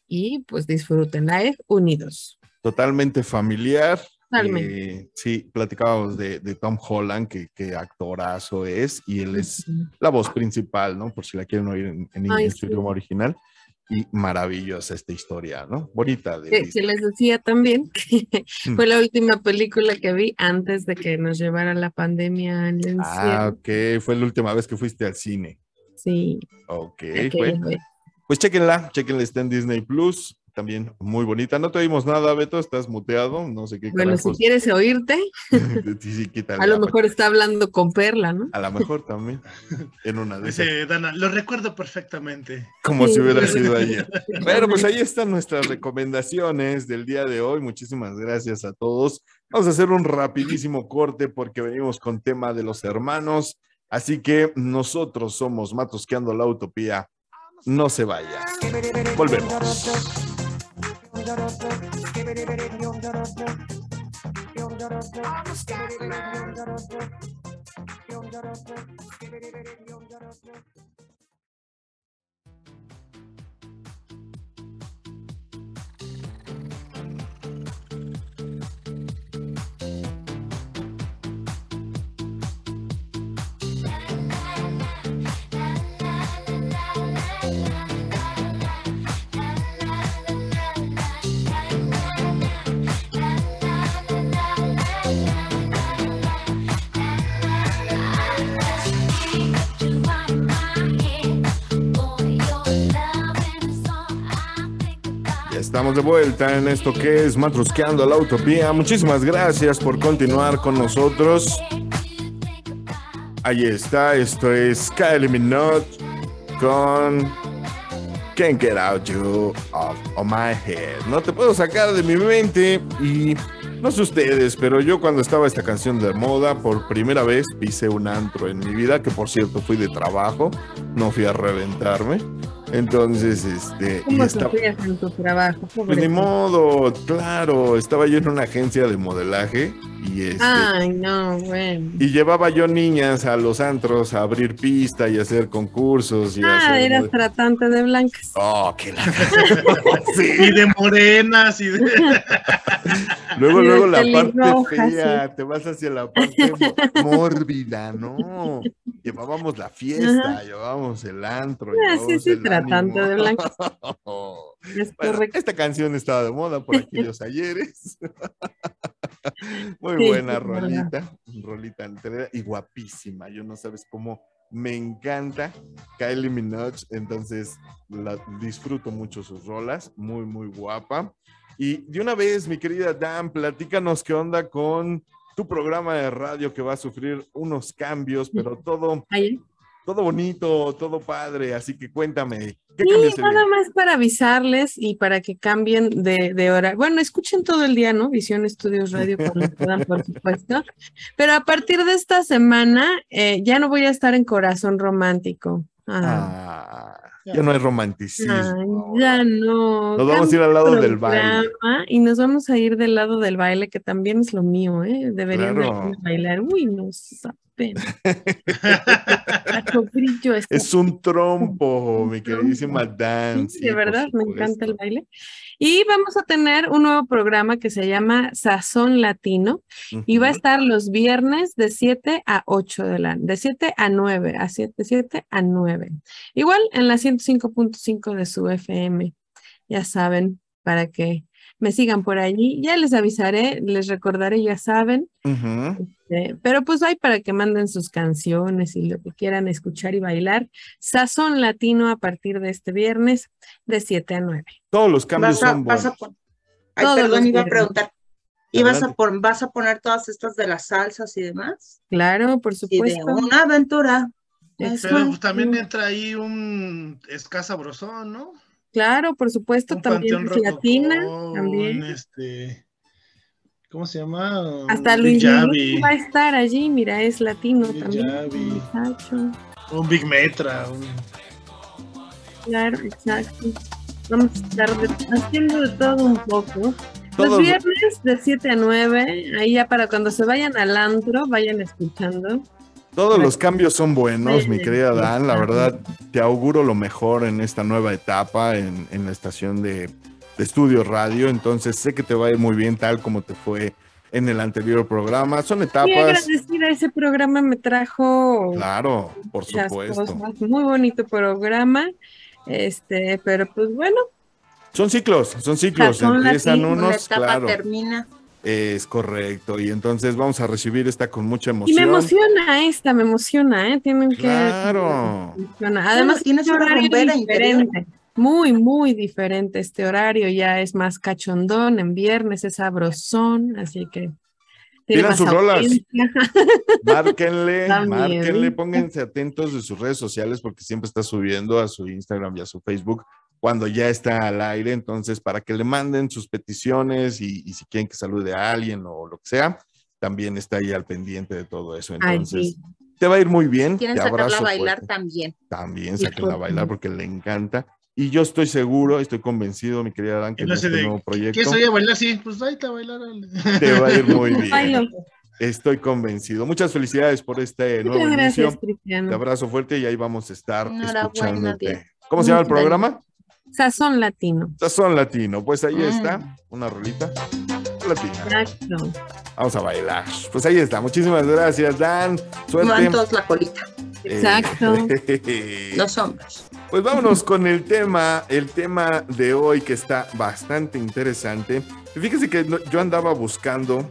y pues disfrútenla, es Unidos. Totalmente familiar. Totalmente. Eh, sí, platicábamos de, de Tom Holland, que, que actorazo es, y él es la voz principal, ¿no? Por si la quieren oír en, en, Ay, en su sí. idioma original. Y maravillosa esta historia, ¿no? Bonita. De Que, les decía también *laughs* que fue la última película que vi antes de que nos llevara la pandemia al encierro. Ah, ok. Fue la última vez que fuiste al cine. Sí, Ok, bueno. vez. Pues chequenla, chequenla, está en Disney Plus. También muy bonita. No te oímos nada, Beto, estás muteado. No sé qué Bueno, si quieres oírte, *laughs* Sí, sí, quítale a lo mejor está hablando con Perla, ¿no? A lo mejor también. En una de esas. Dice Dana, lo recuerdo perfectamente. Como Sí, si hubiera sí. sido ayer. *laughs* Bueno, pues ahí están nuestras recomendaciones del día de hoy. Muchísimas gracias a todos. Vamos a hacer un rapidísimo corte porque venimos con tema de los hermanos. Así que nosotros somos Matosqueando la Utopía. No se vaya. Volvemos. Ya estamos de vuelta en esto que es Matrusqueando la Utopía. Muchísimas gracias por continuar con nosotros. Ahí está, esto es Kylie Minogue con Can't Get Out You of, My Head. No te puedo sacar de mi mente y no sé ustedes, pero yo cuando estaba esta canción de moda, por primera vez pisé un antro en mi vida, que por cierto fui de trabajo, no fui a reventarme. Entonces, este... y ¿Cómo sufrías en tu trabajo? pues modo, claro, estaba yo en una agencia de modelaje y este Ay, no, bueno. y llevaba yo niñas a los antros a abrir pista y hacer concursos y Ah, hacer eras tratante de blancas. Oh, qué la *laughs* Y sí. de morenas y de... *laughs* Luego, de luego la parte pelirroja, fea, te vas hacia la parte *laughs* mórbida, ¿no? Llevábamos la fiesta, llevábamos el antro. Ah, sí, de ánimo. *laughs* Es Bueno, correcto. esta canción estaba de moda por aquellos ayeres. *laughs* Muy Sí, buena verdad. rolita, rolita entera y guapísima. Yo no sabes cómo me encanta Kylie Minogue, entonces la disfruto mucho sus rolas, muy muy guapa. Y de una vez, mi querida Dan, platícanos qué onda con tu programa de radio que va a sufrir unos cambios, pero todo todo bonito, todo padre, así que cuéntame, ¿qué Sí, nada más para avisarles y para que cambien de, de hora. Bueno, escuchen todo el día, ¿no? Visión Estudios Radio cuando puedan, por supuesto. Pero a partir de esta semana eh, ya no voy a estar en Corazón Romántico. Ah, Ah, ya no hay romanticismo. ay, ya no. Nos vamos a ir al lado del baile. Y nos vamos a ir del lado del baile, que también es lo mío, ¿eh? Deberían de Claro. bailar. Uy, no saben. *laughs* Es un trompo, mi queridísima Dan. Sí, de verdad, me encanta el baile. Y vamos a tener un nuevo programa que se llama Sazón Latino y va a estar los viernes de 7 a 8 de la de 7 a 9, a 7, 7 a 9. Igual en la 105.5 de su FM. Ya saben, para que me sigan por allí. Ya les avisaré, les recordaré, ya saben. Ujú. Eh, pero pues hay para que manden sus canciones y lo que quieran escuchar y bailar. Sazón Latino a partir de este viernes de 7 a 9. Todos los cambios Vas a, son vas a buenos. Ay, Todos perdón, iba a preguntar. ¿Y vas a, pon- vas a poner todas estas de las salsas y demás? Claro, por Y de supuesto. una aventura. Pero pues, también entra ahí un escasa brosón, ¿no? Claro, por supuesto, Un también latina, también. este, ¿cómo se llama? Hasta Un Luis Miguel va a estar allí, mira, es latino Big también. Muchacho. un Big Metra, un- Claro, exacto. Vamos a estar de- haciendo de todo un poco. Los viernes de 7 a 9, ahí ya para cuando se vayan al antro, vayan escuchando. Todos los cambios son buenos, mi querida Dan. La verdad, te auguro lo mejor en esta nueva etapa en, en la estación de, de estudio radio. Entonces, sé que te va a ir muy bien, tal como te fue en el anterior programa. Son Muy etapas, agradecida, ese programa me trajo claro, por supuesto. cosas. Muy bonito programa. Este, pero pues bueno, Son ciclos, son ciclos. Son Empiezan unos, etapa claro, termina. es correcto. Y entonces vamos a recibir esta con mucha y me emoción. emociona esta, me emociona, ¿eh? Tienen que. Claro. me emociona. Además, tienes este una interior. Muy, muy diferente este horario. Ya es más cachondón, en viernes es sabrosón, así que. tiene Pidan más sus rolas. *laughs* *laughs* Márquenle, También. márquenle, pónganse atentos de sus redes sociales porque siempre está subiendo a su Instagram y a su Facebook cuando ya está al aire. Entonces, para que le manden sus peticiones y, y si quieren que salude a alguien o lo que sea, también está ahí al pendiente de todo eso. Ay, Entonces, sí. te va a ir muy bien. Quieren sacarla a bailar fuerte. también. También sáquenla a bailar porque le encanta. Y yo estoy seguro, estoy convencido, mi querida Dan, que en este de, nuevo proyecto ¿Qué soy a bailar? Sí, pues ahí a bailar. te va a ir muy *laughs* bien. Bailo. Estoy convencido. Muchas felicidades por este nuevo Muchas gracias, inicio. Te Cristiano. abrazo fuerte y ahí vamos a estar escuchándote. ¿Cómo se llama el programa? Sazón latino. Sazón Latino. Pues ahí Mm. está, una rolita latina. Exacto. Vamos a bailar. Pues ahí está. Muchísimas gracias, Dan. Suerte. Van todos la colita. Exacto. Eh, *laughs* Los hombres. Pues vámonos con el tema, el tema de hoy que está bastante interesante. Fíjese que yo andaba buscando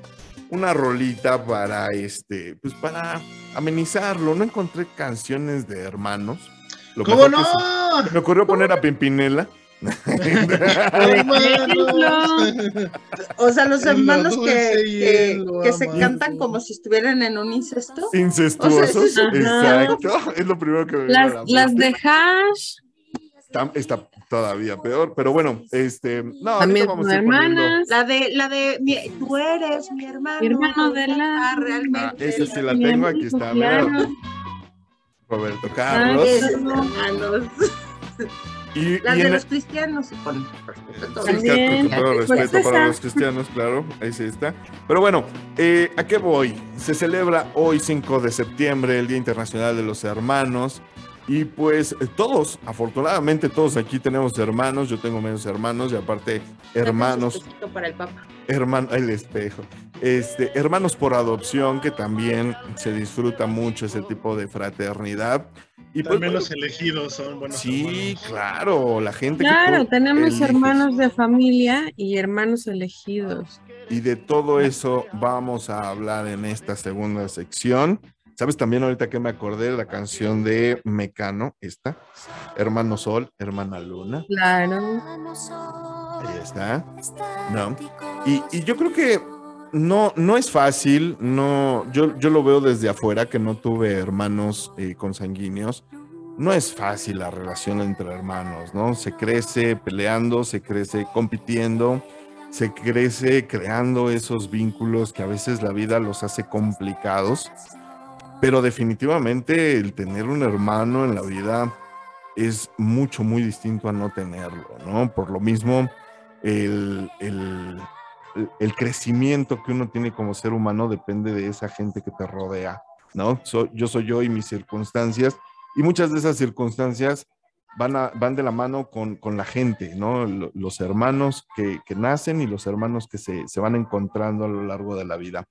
una rolita para este, pues para amenizarlo. No encontré canciones de hermanos. Lo ¿Cómo no? se- me ocurrió poner a Pimpinela. O sea, los hermanos que, que, se cantan como si estuvieran en un incesto. Incestuosos. O sea. Exacto. Es lo primero que me Las, la las de hash, Está, está todavía peor, pero bueno, este, no, también vamos son a ir poniendo- hermanas. La de, la de, mi- tú eres mi hermano. Mi hermano del Ah, realmente. Ah, esa sí la tengo, aquí está, claro. Roberto Carlos. Ah, hermanos. *laughs* Y, Las y de los cristianos, y con respeto También. con todo Pues respeto para los cristianos, claro, ahí sí está. Pero bueno, eh, ¿a qué voy? Se celebra hoy 5 de septiembre, el Día Internacional de los Hermanos. Y pues eh, todos, afortunadamente todos aquí tenemos hermanos, yo tengo menos hermanos y aparte hermanos, para el papa. hermano, el espejo, este, hermanos por adopción, que también se disfruta mucho ese tipo de fraternidad. Y pues, También los elegidos son buenos. sí, hermanos. claro, la gente que Claro, tenemos eliges. hermanos de familia y hermanos elegidos. Y de todo eso vamos a hablar en esta segunda sección. ¿Sabes también ahorita que me acordé de la canción de Mecano, esta? Hermano Sol, Hermana Luna. Claro. Ahí está. No. Y, y yo creo que no, no es fácil, no, yo, yo lo veo desde afuera, que no tuve hermanos eh, consanguíneos. No es fácil la relación entre hermanos, ¿no? Se crece peleando, se crece compitiendo, se crece creando esos vínculos que a veces la vida los hace complicados. Pero definitivamente el tener un hermano en la vida es mucho, muy distinto a no tenerlo, ¿no? Por lo mismo, el, el, el crecimiento que uno tiene como ser humano depende de esa gente que te rodea, ¿no? Yo soy yo y mis circunstancias, y muchas de esas circunstancias van, van de la mano con, con la gente, ¿no? Lo- Los hermanos que, que nacen y los hermanos que se, se van encontrando a lo largo de la vida.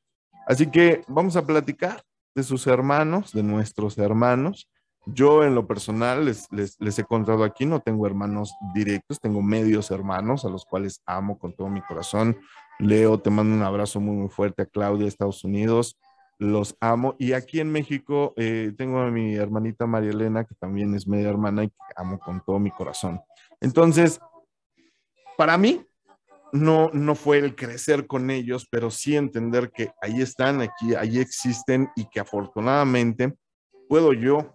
Así que vamos a platicar de sus hermanos, de nuestros hermanos. Yo en lo personal les, les, les he contado aquí, no tengo hermanos directos, tengo medios hermanos a los cuales amo con todo mi corazón. Leo, te mando un abrazo muy, muy fuerte a Claudia, Estados Unidos. Los amo. Y aquí en México eh, tengo a mi hermanita María Elena, que también es media hermana y que amo con todo mi corazón. Entonces, para mí, no, no fue el crecer con ellos, pero sí entender que ahí están, aquí, ahí existen y que afortunadamente puedo yo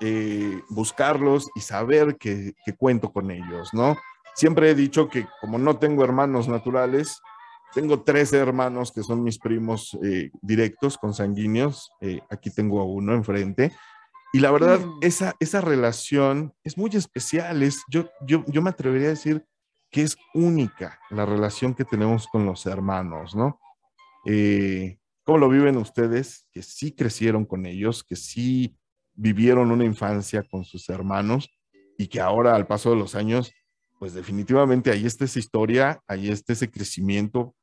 eh, buscarlos y saber que, que cuento con ellos, ¿no? Siempre he dicho que como no tengo hermanos naturales, tengo tres hermanos que son mis primos eh, directos, consanguíneos. Eh, aquí tengo a uno enfrente. Y la verdad, Mm. esa, esa relación es muy especial. Es, yo, yo, yo me atrevería a decir que es única la relación que tenemos con los hermanos, ¿no? Eh, ¿Cómo lo viven ustedes que sí crecieron con ellos, que sí vivieron una infancia con sus hermanos y que ahora al paso de los años, pues definitivamente ahí está esa historia, ahí está ese crecimiento,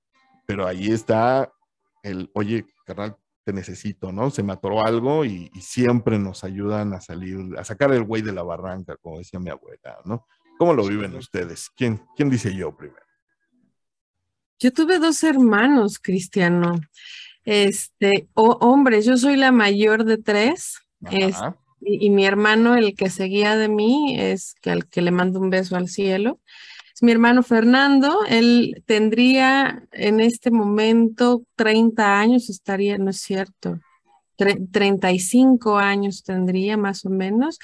pero ahí está el, oye, carnal, te necesito, ¿no? Se me atoró algo y, y siempre nos ayudan a salir, a sacar el güey de la barranca, como decía mi abuela, ¿no? ¿Cómo lo viven ustedes? ¿Quién, quién dice yo primero? Yo tuve dos hermanos, Cristiano. Este, o hombres, yo soy la mayor de tres. Es- Ajá. y, y mi hermano, el que seguía de mí, es que al que le mando un beso al cielo. Es mi hermano Fernando. Él tendría en este momento 30 años, estaría, no es cierto. tre- 35 años tendría más o menos.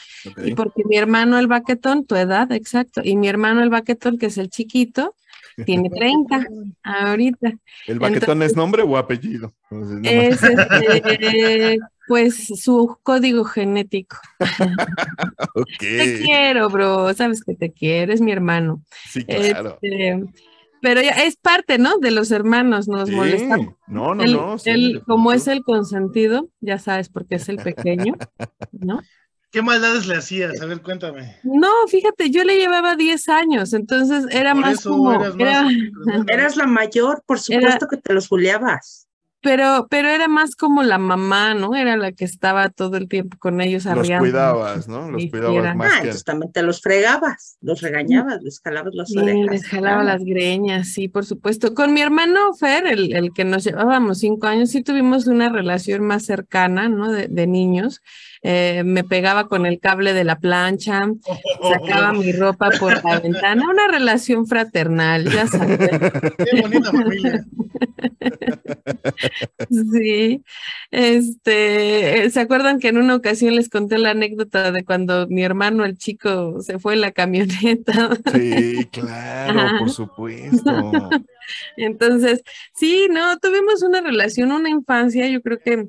Y porque mi hermano el baquetón, tu edad, exacto, y mi hermano el baquetón, que es el chiquito, tiene 30 ahorita. ¿El baquetón es nombre o apellido? Entonces, Es *laughs* este, pues su código genético. *laughs* ok. Te quiero, bro, sabes que te quiero, es mi hermano. Sí, claro. Este, pero ya es parte, ¿no? De los hermanos, nos Sí. molesta. No, no, no. sí, como es el consentido, ya sabes, porque es el pequeño, ¿no? ¿Qué maldades le hacías? A ver, cuéntame. No, fíjate, yo le llevaba 10 años, entonces era Por más eso como, eras más- era- *laughs* Eras la mayor, por supuesto que te los juliabas. pero, pero era más como la mamá, ¿no? Era la que estaba todo el tiempo con ellos Los arriando. cuidabas, ¿no? Los cuidabas era. más Ah, que... entonces también te los fregabas, los regañabas, les jalabas las Sí, orejas. les jalaba claro. las greñas, sí, por supuesto. Con mi hermano Fer, el, el que nos llevábamos cinco años, sí tuvimos una relación más cercana, ¿no? De, de niños. Eh, me pegaba con el cable de la plancha, sacaba mi ropa por la ventana, una relación fraternal, ya sabes. Qué bonita familia. Sí, este, ¿se acuerdan que en una ocasión les conté la anécdota de cuando mi hermano, el chico, se fue en la camioneta? Sí, claro, Ajá. por supuesto. Entonces, sí, no, tuvimos una relación, una infancia, yo creo que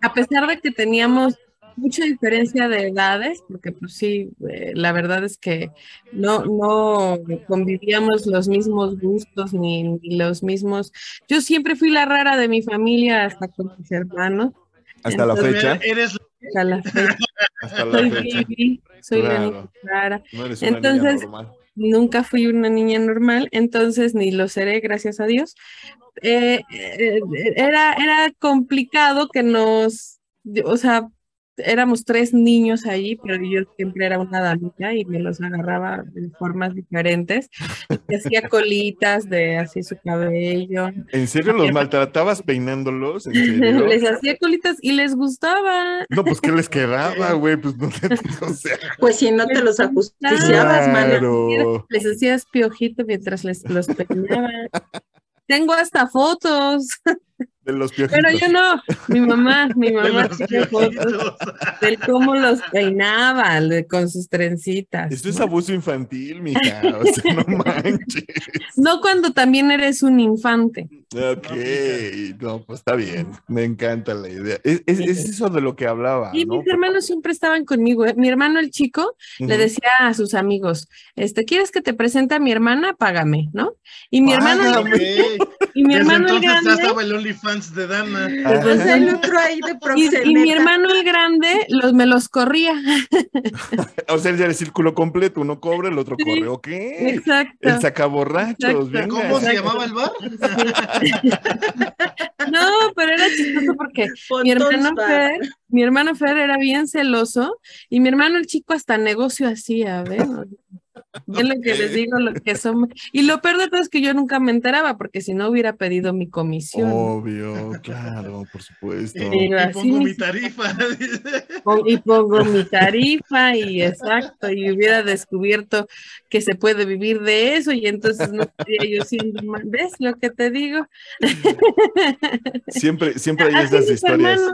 a pesar de que teníamos mucha diferencia de edades, porque pues sí, eh, la verdad es que no, no convivíamos los mismos gustos ni, ni los mismos. Yo siempre fui la rara de mi familia hasta con mis hermanos, Hasta la fecha. Eres hasta la fecha. Hasta la Soy fecha. Soy la niña rara. No eres una niña Entonces, normal. Nunca fui una niña normal, entonces ni lo seré, gracias a Dios. Eh, eh, era, era complicado que nos, o sea, éramos tres niños allí, pero yo siempre era una damita y me los agarraba de formas diferentes. Y hacía colitas de así su cabello. ¿En serio los maltratabas peinándolos? ¿En *laughs* serio? Les hacía colitas y les gustaba. No, pues ¿qué les quedaba, güey? Pues no te... O sea, Pues si no te los ajusticiabas, mano. claro. Les hacías piojito mientras les los peinaba. Tengo hasta fotos. De los piojitos. Pero yo no, mi mamá, mi mamá tiene fotos piojitos. de cómo los peinaba de- con sus trencitas. Esto es ¿no? abuso infantil, mija. O sea, no *laughs* manches. No cuando también eres un infante. Ok, no, pues está bien. Me encanta la idea. Es, es- es eso de lo que hablaba, Y ¿no? mis hermanos siempre estaban conmigo. ¿eh? Mi hermano el chico le decía a sus amigos, este, ¿quieres que te presente a mi hermana? Págame, ¿no? Y mi hermano, Págame. Ok. Y mi Desde hermano el entonces ya grande, estaba el OnlyFans de Dana. El otro ahí de y, proxeneta. y mi hermano el grande los, me los corría. *laughs* O sea, ya el círculo completo, uno cobra, el otro Sí, corre, ok. Exacto. El sacaborrachos, Exacto. venga. ¿Cómo se llamaba el bar? *laughs* No, pero era chistoso porque mi hermano Bar. Fer, mi hermano Fer era bien celoso y mi hermano el chico hasta negocio hacía, ¿ves? Ven lo que les digo, lo que son. Y lo peor de todo es que yo nunca me enteraba, porque si no hubiera pedido mi comisión. Obvio, claro, por supuesto. Y pongo mi tarifa. Y pongo mi tarifa y exacto, y hubiera descubierto que se puede vivir de eso y entonces no estaría yo siendo mal. ¿Ves lo que te digo? Siempre, siempre hay esas historias hermanos,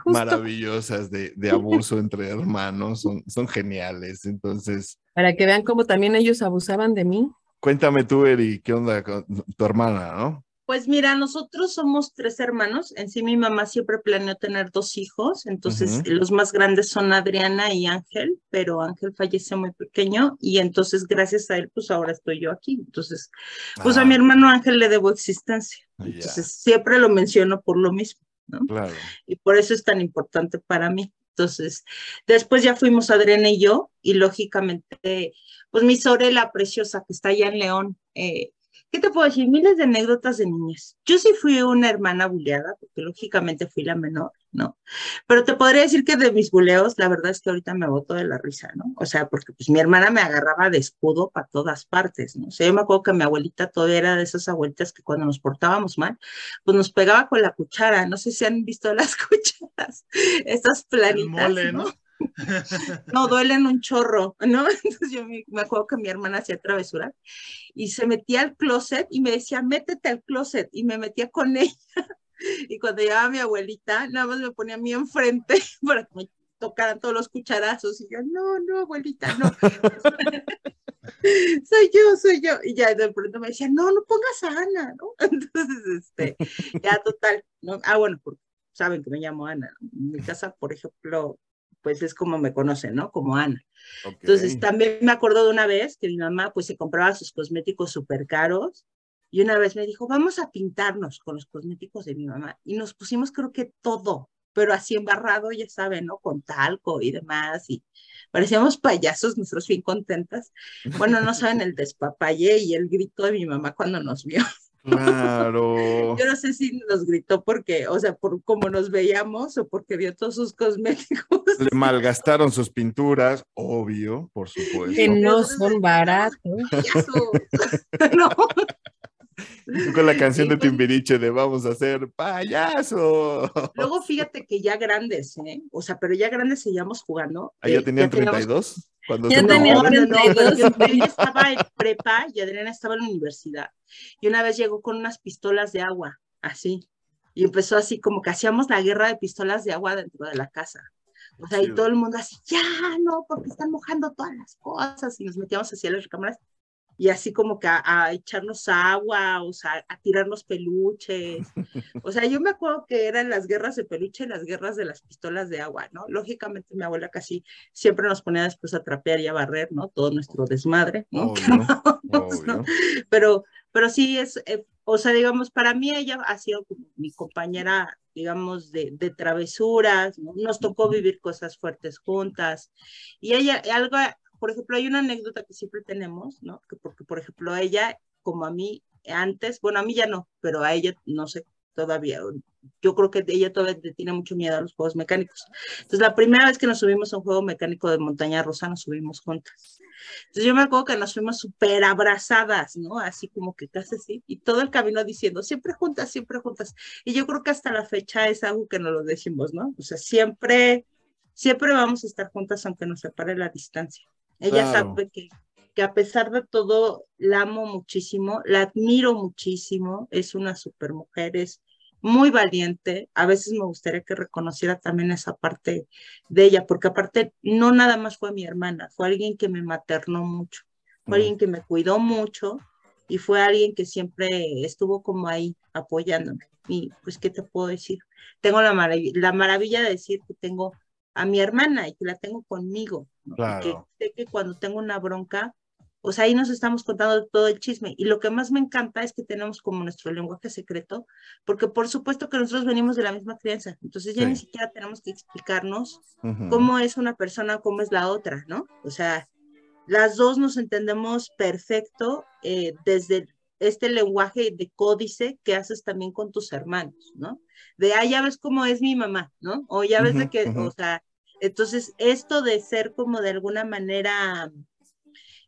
justo maravillosas de, de abuso entre hermanos, son, son geniales. Entonces, para que vean cómo también ellos abusaban de mí. cuéntame tú, Eri, ¿qué onda con tu hermana, no? Pues mira, nosotros somos tres hermanos. En sí mi mamá siempre planeó tener dos hijos, entonces los más grandes son Adriana y Ángel, pero Ángel falleció muy pequeño y entonces gracias a él pues ahora estoy yo aquí. Entonces, pues a mi Ah, hermano Ángel le debo existencia. ya. Entonces siempre lo menciono por lo mismo. ¿No? Claro. y por eso es tan importante para mí. Entonces, después ya fuimos Adriana y yo, y lógicamente, pues mi Sorela preciosa que está allá en León, eh, ¿qué te puedo decir? Miles de anécdotas de niñez. Yo sí fui una hermana buleada, porque lógicamente fui la menor, ¿no? Pero te podría decir que de mis buleos, la verdad es que ahorita me boto de la risa, ¿no? O sea, porque pues mi hermana me agarraba de escudo para todas partes, ¿no? O sea, yo me acuerdo que mi abuelita todavía era de esas abuelitas que cuando nos portábamos mal, pues nos pegaba con la cuchara. No sé si han visto las *laughs* cucharas, estas El planitas, mole, ¿no? ¿no? No, duelen un chorro, ¿no? *laughs* Entonces yo me, acuerdo que mi hermana hacía travesura y se metía al closet y me decía, métete al closet y me metía con *laughs* ella. Y cuando llegaba mi abuelita, nada más me ponía a mí enfrente *laughs* para que me tocaran todos los cucharazos y yo, no, no, abuelita, no. soy yo, soy yo. Y ya de pronto me decía, no, no pongas a Ana, ¿no? Entonces, este, ya total, ¿no? Ah, bueno, porque saben que me llamo Ana. En mi casa, por ejemplo, pues es como me conocen, ¿no? Como Ana. Entonces, también me acuerdo de una vez que mi mamá, pues, se compraba sus cosméticos súper caros. Y una vez me dijo, vamos a pintarnos con los cosméticos de mi mamá. Y nos pusimos, creo que todo, pero así embarrado, ya saben, ¿no? Con talco y demás. Y parecíamos payasos, nosotros bien contentas. Bueno, no saben el despapalle y el grito de mi mamá cuando nos vio. Claro. Yo no sé si nos gritó porque, o sea, por cómo nos veíamos o porque vio todos sus cosméticos. Le malgastaron sus pinturas, obvio, por supuesto. Que no son baratos. Payaso. *laughs* no. *laughs* Con la canción de Sí, pues, Timbiriche de Vamos a ser payaso. Luego fíjate que ya grandes, ¿eh? O sea, pero ya grandes seguíamos jugando. ¿Ah, ya eh, tenían teníamos- 32? Cuando Ya se tenían No, no, enamoraron? no, pero 32. yo, estaba en prepa y Adriana estaba en la universidad. Y una vez llegó con unas pistolas de agua, así. Y empezó así como que hacíamos la guerra de pistolas de agua dentro de la casa. O sea, y todo el mundo así, ya, no, porque están mojando todas las cosas. Y nos metíamos hacia las recámaras y así como que a, a echarnos agua, o sea, a tirar los peluches. *laughs* O sea, yo me acuerdo que eran las guerras de peluche y las guerras de las pistolas de agua, ¿no? Lógicamente mi abuela casi siempre nos ponía después a trapear y a barrer, ¿no? Todo nuestro desmadre, ¿no? Obvio, *laughs* ¿no? Pero, pero sí es, eh, o sea, digamos, para mí ella ha sido como mi compañera, digamos, de, de travesuras, ¿no? Nos tocó vivir cosas fuertes juntas. Y ella, algo, por ejemplo, hay una anécdota que siempre tenemos, ¿no? Que porque, por ejemplo, ella, como a mí antes, bueno, a mí ya no, pero a ella, no sé, todavía, yo creo que ella todavía tiene mucho miedo a los juegos mecánicos. Entonces, la primera vez que nos subimos a un juego mecánico de montaña rusa, nos subimos juntas. Entonces yo me acuerdo que nos fuimos súper abrazadas, ¿no? Así como que casi así, y todo el camino diciendo, siempre juntas, siempre juntas. Y yo creo que hasta la fecha es algo que nos lo decimos, ¿no? O sea, siempre, siempre vamos a estar juntas aunque nos separe la distancia. Ella Claro. sabe que, que a pesar de todo, la amo muchísimo, la admiro muchísimo, es una super mujer, es muy valiente. A veces me gustaría que reconociera también esa parte de ella, porque aparte no nada más fue mi hermana, fue alguien que me maternó mucho, fue Mm. alguien que me cuidó mucho y fue alguien que siempre estuvo como ahí apoyándome. Y pues, ¿qué te puedo decir? Tengo la, marav- la maravilla de decir que tengo a mi hermana y que la tengo conmigo. Claro. que sé que cuando tengo una bronca, o sea, ahí nos estamos contando todo el chisme. Y lo que más me encanta es que tenemos como nuestro lenguaje secreto, porque por supuesto que nosotros venimos de la misma crianza. Entonces ya Sí. ni siquiera tenemos que explicarnos Ujú. cómo es una persona, cómo es la otra, ¿no? O sea, las dos nos entendemos perfecto eh, desde este lenguaje de códice que haces también con tus hermanos, ¿no? De, ah, ya ves cómo es mi mamá, ¿no? O ya ves de que, o sea, entonces esto de ser como de alguna manera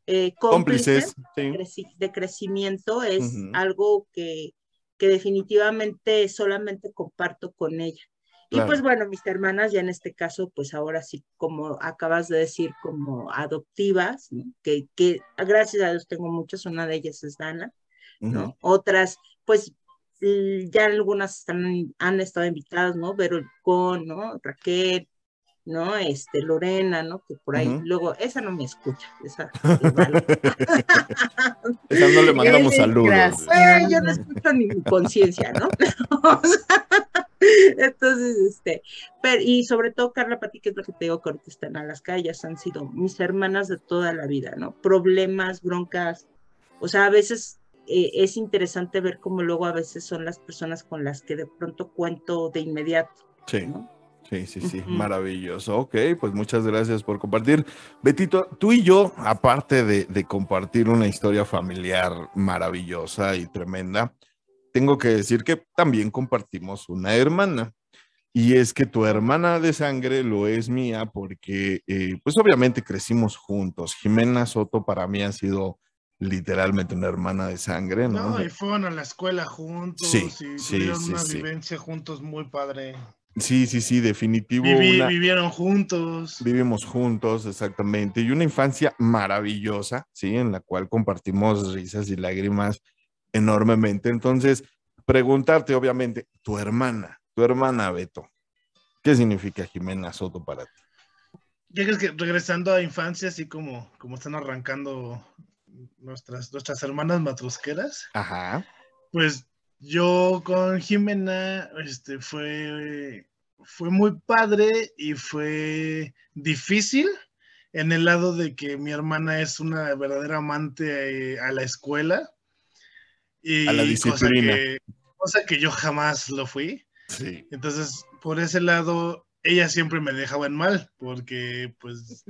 eh, cómplices Cómplices, sí. creci- de crecimiento es algo que, que definitivamente solamente comparto con ella. Y pues bueno, mis hermanas ya en este caso, pues ahora sí, como acabas de decir, como adoptivas, ¿no? que, que gracias a Dios tengo muchas, una de ellas es Dana, ¿no? Otras, pues ya algunas están, han estado invitadas, ¿no? Vero Licón, ¿no? Raquel, ¿no? Este, Lorena, ¿no? Que por ahí, luego, esa no me escucha, esa. *laughs* Esa no le mandamos saludos. yo no escucho ni mi conciencia, ¿no? *laughs* Entonces, este, pero, y sobre todo Carla Pati, que es lo que te digo que ahorita están a las calles, han sido mis hermanas de toda la vida, ¿no? Problemas, broncas, o sea, a veces eh, es interesante ver cómo luego a veces son las personas con las que de pronto cuento de inmediato. Sí. ¿no? Sí, sí, sí, maravilloso. Ok, pues muchas gracias por compartir. Betito, tú y yo, aparte de, de compartir una historia familiar maravillosa y tremenda, tengo que decir que también compartimos una hermana. Y es que tu hermana de sangre lo es mía porque, eh, pues obviamente crecimos juntos. Jimena Soto para mí ha sido literalmente una hermana de sangre, ¿no? No, y fueron a la escuela juntos Sí, y sí, tuvieron sí, una vivencia juntos muy padre. Sí, sí, sí, definitivo. Una- Vivieron juntos. Vivimos juntos, exactamente, y una infancia maravillosa, ¿sí? En la cual compartimos risas y lágrimas enormemente. Entonces, preguntarte, obviamente, tu hermana, tu hermana Beto, ¿qué significa Jimena Soto para ti? ¿Qué crees que regresando a infancia, así como, como están arrancando nuestras, nuestras hermanas matrusqueras? Ajá, Pues yo con Jimena, este, fue, fue muy padre y fue difícil en el lado de que mi hermana es una verdadera amante eh, a la escuela. Y A la disciplina. Cosa que, cosa que yo jamás lo fui. sí, Entonces, por ese lado, ella siempre me dejaba en mal, porque pues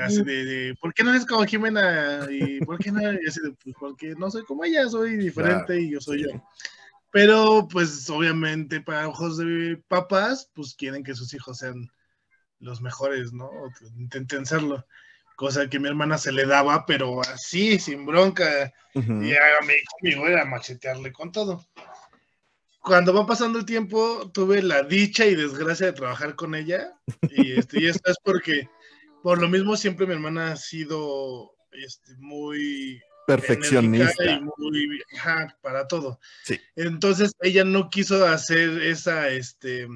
así de, de, ¿por qué no eres como Jimena? Y ¿por qué no? Y así de, pues porque no soy como ella, soy diferente Claro, y yo soy yo. Pero pues obviamente para ojos de papás, pues quieren que sus hijos sean los mejores, ¿no? O intenten serlo. Cosa que mi hermana se le daba, pero así, sin bronca. ujú, Y a mí conmigo era machetearle con todo. Cuando va pasando el tiempo, tuve la dicha y desgracia de trabajar con ella. Y, este, y esto es porque, por lo mismo, siempre mi hermana ha sido este, muy perfeccionista. y muy ajá, para todo. Sí. Entonces, ella no quiso hacer esa este,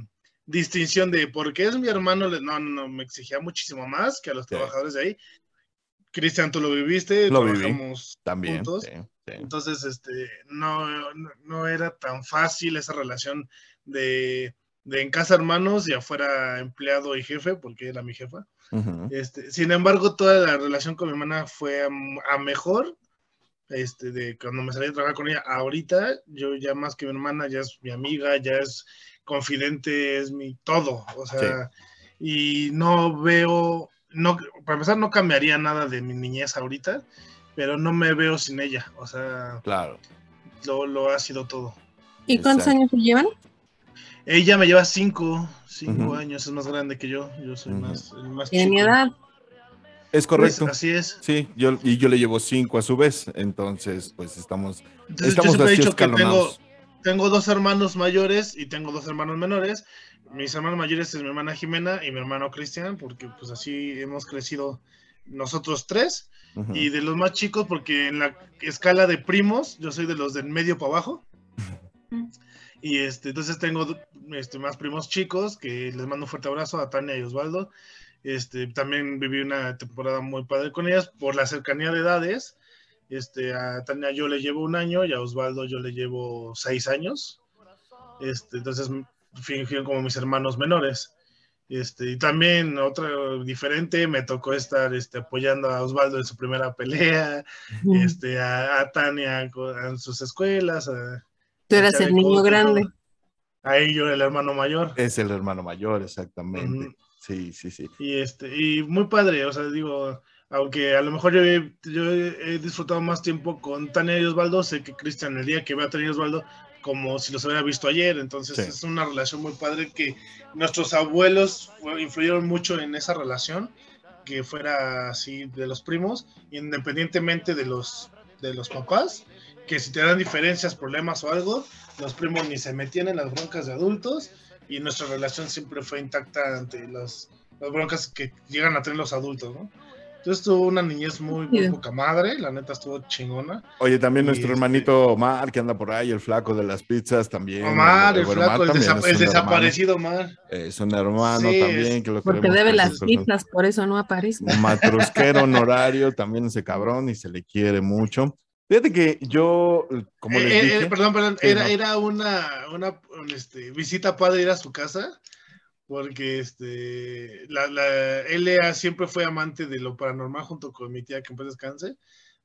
distinción de por qué es mi hermano. No, no, no, me exigía muchísimo más que a los Sí. trabajadores de ahí. Cristian, tú lo viviste, Lo viví. trabajamos También, juntos. sí. Entonces, este, no, no, no era tan fácil esa relación de, de en casa hermanos y afuera empleado y jefe, porque era mi jefa. Ujú, Este, sin embargo, toda la relación con mi hermana fue a, a mejor. Este, de cuando me salí a trabajar con ella, ahorita yo ya más que mi hermana, ya es mi amiga, ya es confidente, es mi todo. O sea, y no veo, no, para empezar, no cambiaría nada de mi niñez ahorita, pero no me veo sin ella. O sea, Claro. lo, lo ha sido todo. ¿Y cuántos Exacto. años se llevan? Ella me lleva cinco, cinco años, es más grande que yo. Yo soy más, el más Tiene mi chico. edad. Es Pues, correcto. así es. Sí, yo, y yo le llevo cinco a su vez, entonces pues estamos, Entonces, estamos yo siempre he así dicho que tengo, tengo dos hermanos mayores y tengo dos hermanos menores. Mis hermanos mayores es mi hermana Jimena y mi hermano Cristian, porque pues así hemos crecido nosotros tres. Y de los más chicos, porque en la escala de primos, yo soy de los del medio para abajo. *laughs* Y este, entonces tengo este, más primos chicos que les mando un fuerte abrazo a Tania y Osvaldo. Este, también viví una temporada muy padre con ellas por la cercanía de edades. Este, a Tania yo le llevo un año y a Osvaldo yo le llevo seis años. Este, entonces fingieron como mis hermanos menores. Este, y también otra diferente, me tocó estar este, apoyando a Osvaldo en su primera pelea, este, a, a Tania en sus escuelas, a, Tú eras el niño grande. todo. a ellos el hermano mayor. Es el hermano mayor, exactamente. Sí, sí, sí. Y este, y muy padre, o sea, digo, aunque a lo mejor yo he, yo he disfrutado más tiempo con Tania y Osvaldo, sé que Cristian el día que vea a Tania y Osvaldo, como si los hubiera visto ayer, entonces Sí. es una relación muy padre que nuestros abuelos influyeron mucho en esa relación, que fuera así de los primos, independientemente de los, de los papás, que si te dan diferencias, problemas o algo, los primos ni se metían en las broncas de adultos y nuestra relación siempre fue intacta ante las, las broncas que llegan a tener los adultos, ¿no? Entonces tuvo una niñez muy, muy poca madre, la neta estuvo chingona. Oye, también Y nuestro este- hermanito Omar, que anda por ahí, el flaco de las pizzas también. Omar, el flaco, el, también desa- es el desaparecido Omar. Es un hermano Sí, también es- que lo Porque debe las pizzas, por eso no aparece. Un matrusquero honorario, también ese cabrón, y se le quiere mucho. Fíjate que yo, como les Eh, eh, dije, perdón, perdón, Sí, era, no. era una, una un, este, visita padre ir a su casa, porque este, la, la LA siempre fue amante de lo paranormal junto con mi tía que en paz descanse,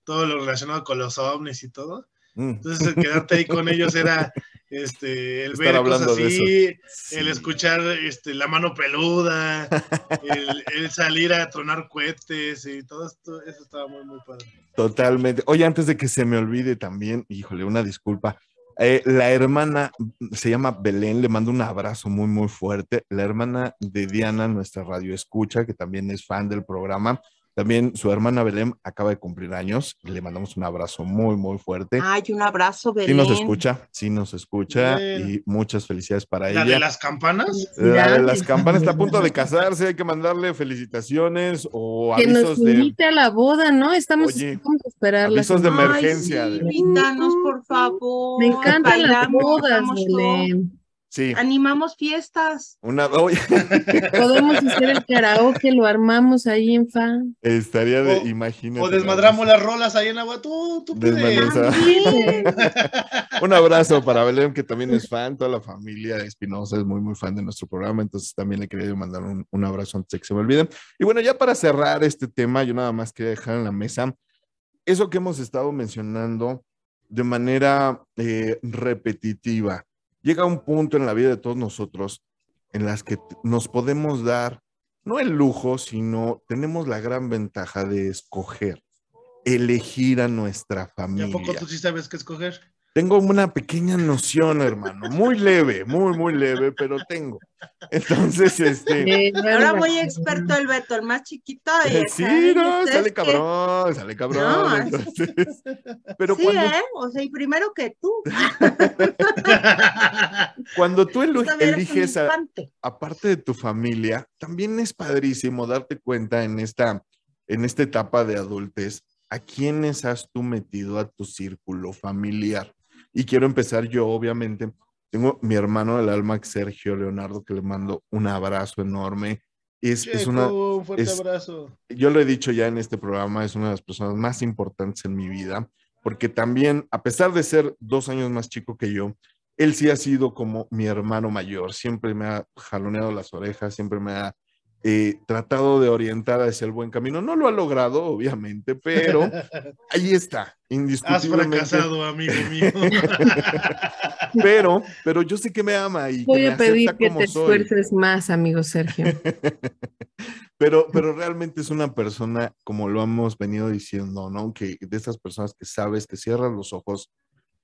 todo lo relacionado con los ovnis y todo. Mm. Entonces, quedarte ahí con ellos era este, el Estar ver cosas así, el escuchar este, la mano peluda, *laughs* el, el salir a tronar cohetes y todo esto, eso estaba muy, muy padre. Totalmente. Oye, antes de que se me olvide también, híjole, una disculpa. Eh, la hermana se llama Belén, le mando un abrazo muy, muy fuerte. La hermana de Diana, nuestra radio escucha, que también es fan del programa. También su hermana Belén acaba de cumplir años. Le mandamos un abrazo muy, muy fuerte. Ay, un abrazo, Sí Belén. nos escucha, sí nos escucha Bien. y muchas felicidades para La ella. de las campanas, La de las campanas está a punto de casarse, hay que mandarle felicitaciones o Que nos avisos de invite a la boda, ¿no? Estamos, Oye, esperarla. avisos de Ay, emergencia. sí, de- invítanos, por favor. Me encantan las bodas, todo. Sí, Animamos fiestas. una *laughs* Podemos hacer el karaoke, lo armamos ahí en fan. estaría de, O- imagínate. o desmadramos las rolas ahí en agua, tú, tú. *laughs* Un abrazo para Belén, que también es fan, toda la familia de Espinosa es muy, muy fan de nuestro programa, entonces también le quería mandar un, un abrazo antes de que se me olviden. Y bueno, ya para cerrar este tema, yo nada más quería dejar en la mesa eso que hemos estado mencionando de manera eh, repetitiva. Llega un punto en la vida de todos nosotros en las que nos podemos dar, no el lujo, sino tenemos la gran ventaja de escoger, elegir a nuestra ¿Y a familia. poco tú sí sabes qué escoger? Tengo una pequeña noción, hermano, muy leve, muy, muy leve, pero tengo. Entonces, este, Eh, Ahora muy experto el Beto, el más chiquito. Y acá, sí, no, sale que- cabrón, sale cabrón. No, entonces, *laughs* pero Sí, cuando, ¿eh? O sea, y primero que tú. *laughs* cuando tú un eliges, aparte de tu familia, también es padrísimo darte cuenta en esta, en esta etapa de adultez, a quiénes has tú metido a tu círculo familiar. Y quiero empezar yo, obviamente. Tengo mi hermano del alma, Sergio Leonardo, que le mando un abrazo enorme. Es, es una, Checo, un fuerte es- abrazo. yo lo he dicho ya en este programa, es una de las personas más importantes en mi vida, porque también, a pesar de ser dos años más chico que yo, él sí ha sido como mi hermano mayor, siempre me ha jaloneado las orejas, siempre me ha eh, tratado de orientar hacia el buen camino. No lo ha logrado, obviamente, pero *laughs* ahí está, Has indiscutiblemente. fracasado, amigo mío. *laughs* Pero, pero yo sé que me ama y que Voy me a pedir acepta que como te soy. esfuerces más, amigo Sergio. *laughs* Pero, pero realmente es una persona, como lo hemos venido diciendo, ¿no? Que de esas personas que sabes que cierras los ojos,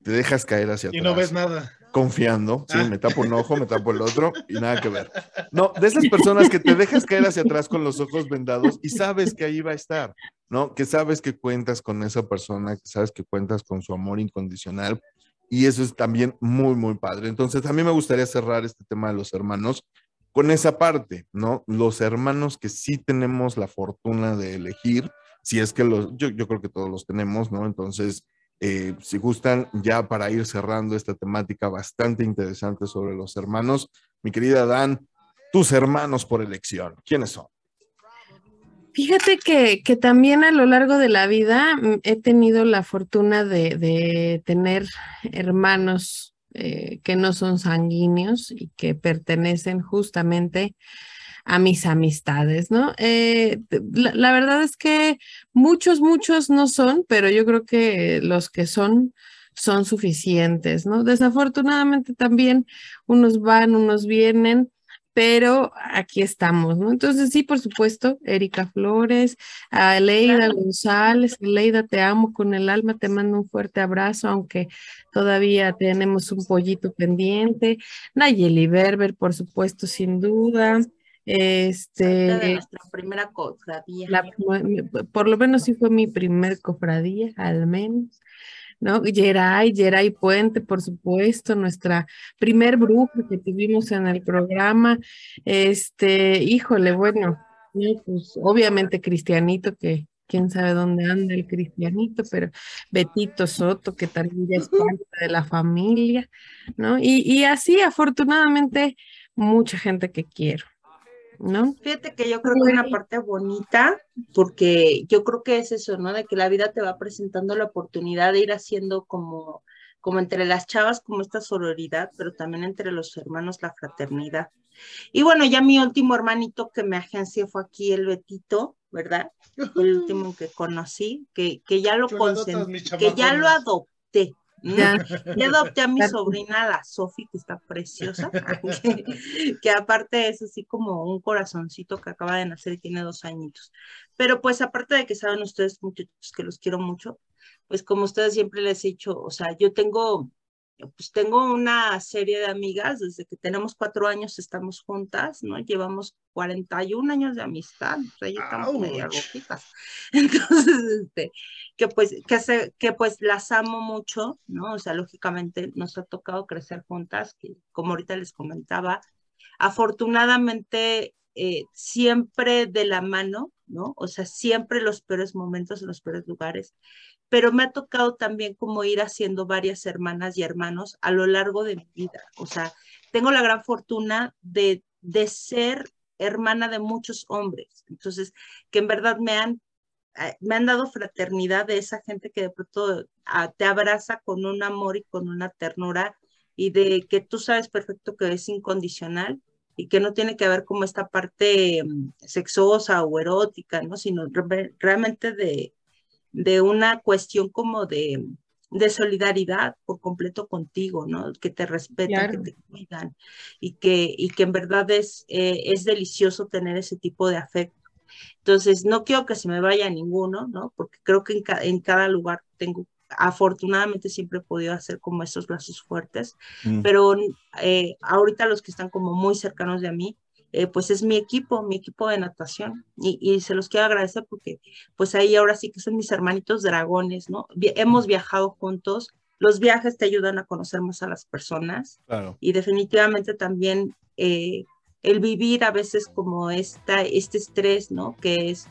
te dejas caer hacia y atrás. no ves nada. Confiando, sí, Ah. me tapo un ojo, me tapo el otro y nada que ver. *laughs* No, de esas personas que te dejas caer hacia atrás con los ojos vendados y sabes que ahí va a estar, ¿no? Que sabes que cuentas con esa persona, que sabes que cuentas con su amor incondicional y eso es también muy, muy padre. Entonces, a mí me gustaría cerrar este tema de los hermanos con esa parte, ¿no? Los hermanos que sí tenemos la fortuna de elegir, si es que los, yo, yo creo que todos los tenemos, ¿no? Entonces, eh, si gustan, ya para ir cerrando esta temática bastante interesante sobre los hermanos, mi querida Dan, tus hermanos por elección, ¿quiénes son? Fíjate que, que también a lo largo de la vida mm, he tenido la fortuna de, tener hermanos eh, que no son sanguíneos y que pertenecen justamente a mis amistades, ¿no? Eh, la, la verdad es que muchos, muchos no son, pero yo creo que los que son son suficientes, ¿no? Desafortunadamente también unos van, unos vienen, pero aquí estamos, ¿no? Entonces sí, por supuesto, Erika Flores, a Leida González, Leida, te amo con el alma, te mando un fuerte abrazo, aunque todavía tenemos un pollito pendiente, Nayeli Berber, por supuesto, sin duda, de este, nuestra primera cofradía. la- por lo menos sí fue mi primer cofradía, al menos. ¿no? Geray, Geray Puente, por supuesto, nuestra primer bruja que tuvimos en el programa. Este, híjole, bueno, no, pues obviamente Cristianito, que quién sabe dónde anda el Cristianito, pero Betito Soto, que también ya es *laughs* parte de la familia, ¿no? Y, y así, afortunadamente, mucha gente que quiero, ¿no? Fíjate que yo creo que una parte bonita, porque yo creo que es eso, ¿no? De que la vida te va presentando la oportunidad de ir haciendo como, como entre las chavas, como esta sororidad, pero también entre los hermanos la fraternidad. Y bueno, ya mi último hermanito que me agencié fue aquí el Betito, ¿verdad? Fue el *laughs* último que conocí, que, que ya lo consentí, que ya lo adopté, ¿Mm? Ya. Y *laughs* adopté a mi sobrina, la Sofi, que está preciosa, *laughs* que, que aparte es así como un corazoncito que acaba de nacer y tiene dos añitos. Pero pues aparte de que saben ustedes, muchachos, que los quiero mucho, pues como ustedes siempre les he dicho, o sea, yo tengo, pues tengo una serie de amigas, desde que tenemos cuatro años estamos juntas, ¿no? Llevamos 41 años de amistad, o sea, ya estamos medio loquitas. *laughs* Entonces, este, que pues, que, se, que pues las amo mucho, ¿no? O sea, lógicamente nos ha tocado crecer juntas, que como ahorita les comentaba, afortunadamente eh, siempre de la mano, ¿no? O sea, siempre los peores momentos en los peores lugares, pero me ha tocado también como ir haciendo varias hermanas y hermanos a lo largo de mi vida. O sea, tengo la gran fortuna de, de ser hermana de muchos hombres, entonces, que en verdad me han eh, me han dado fraternidad de esa gente que de pronto ah, te abraza con un amor y con una ternura y de que tú sabes perfecto que es incondicional y que no tiene que ver como esta parte mm, sexosa o erótica, ¿no? Sino re- realmente de, de una cuestión como de, de solidaridad por completo contigo, ¿no? Que te respetan, Claro. que te cuidan y que, y que en verdad es, eh, es delicioso tener ese tipo de afecto. Entonces, no quiero que se me vaya ninguno, ¿no? Porque creo que en, ca- en cada lugar tengo, afortunadamente siempre he podido hacer como esos lazos fuertes, Mm. pero eh, ahorita los que están como muy cercanos de mí, eh, pues es mi equipo, mi equipo de natación, y, y se los quiero agradecer porque pues ahí ahora sí que son mis hermanitos dragones, ¿no? Vi- hemos viajado juntos, los viajes te ayudan a conocer más a las personas, Claro. y definitivamente también eh, el vivir a veces como esta, este estrés, ¿no? Que es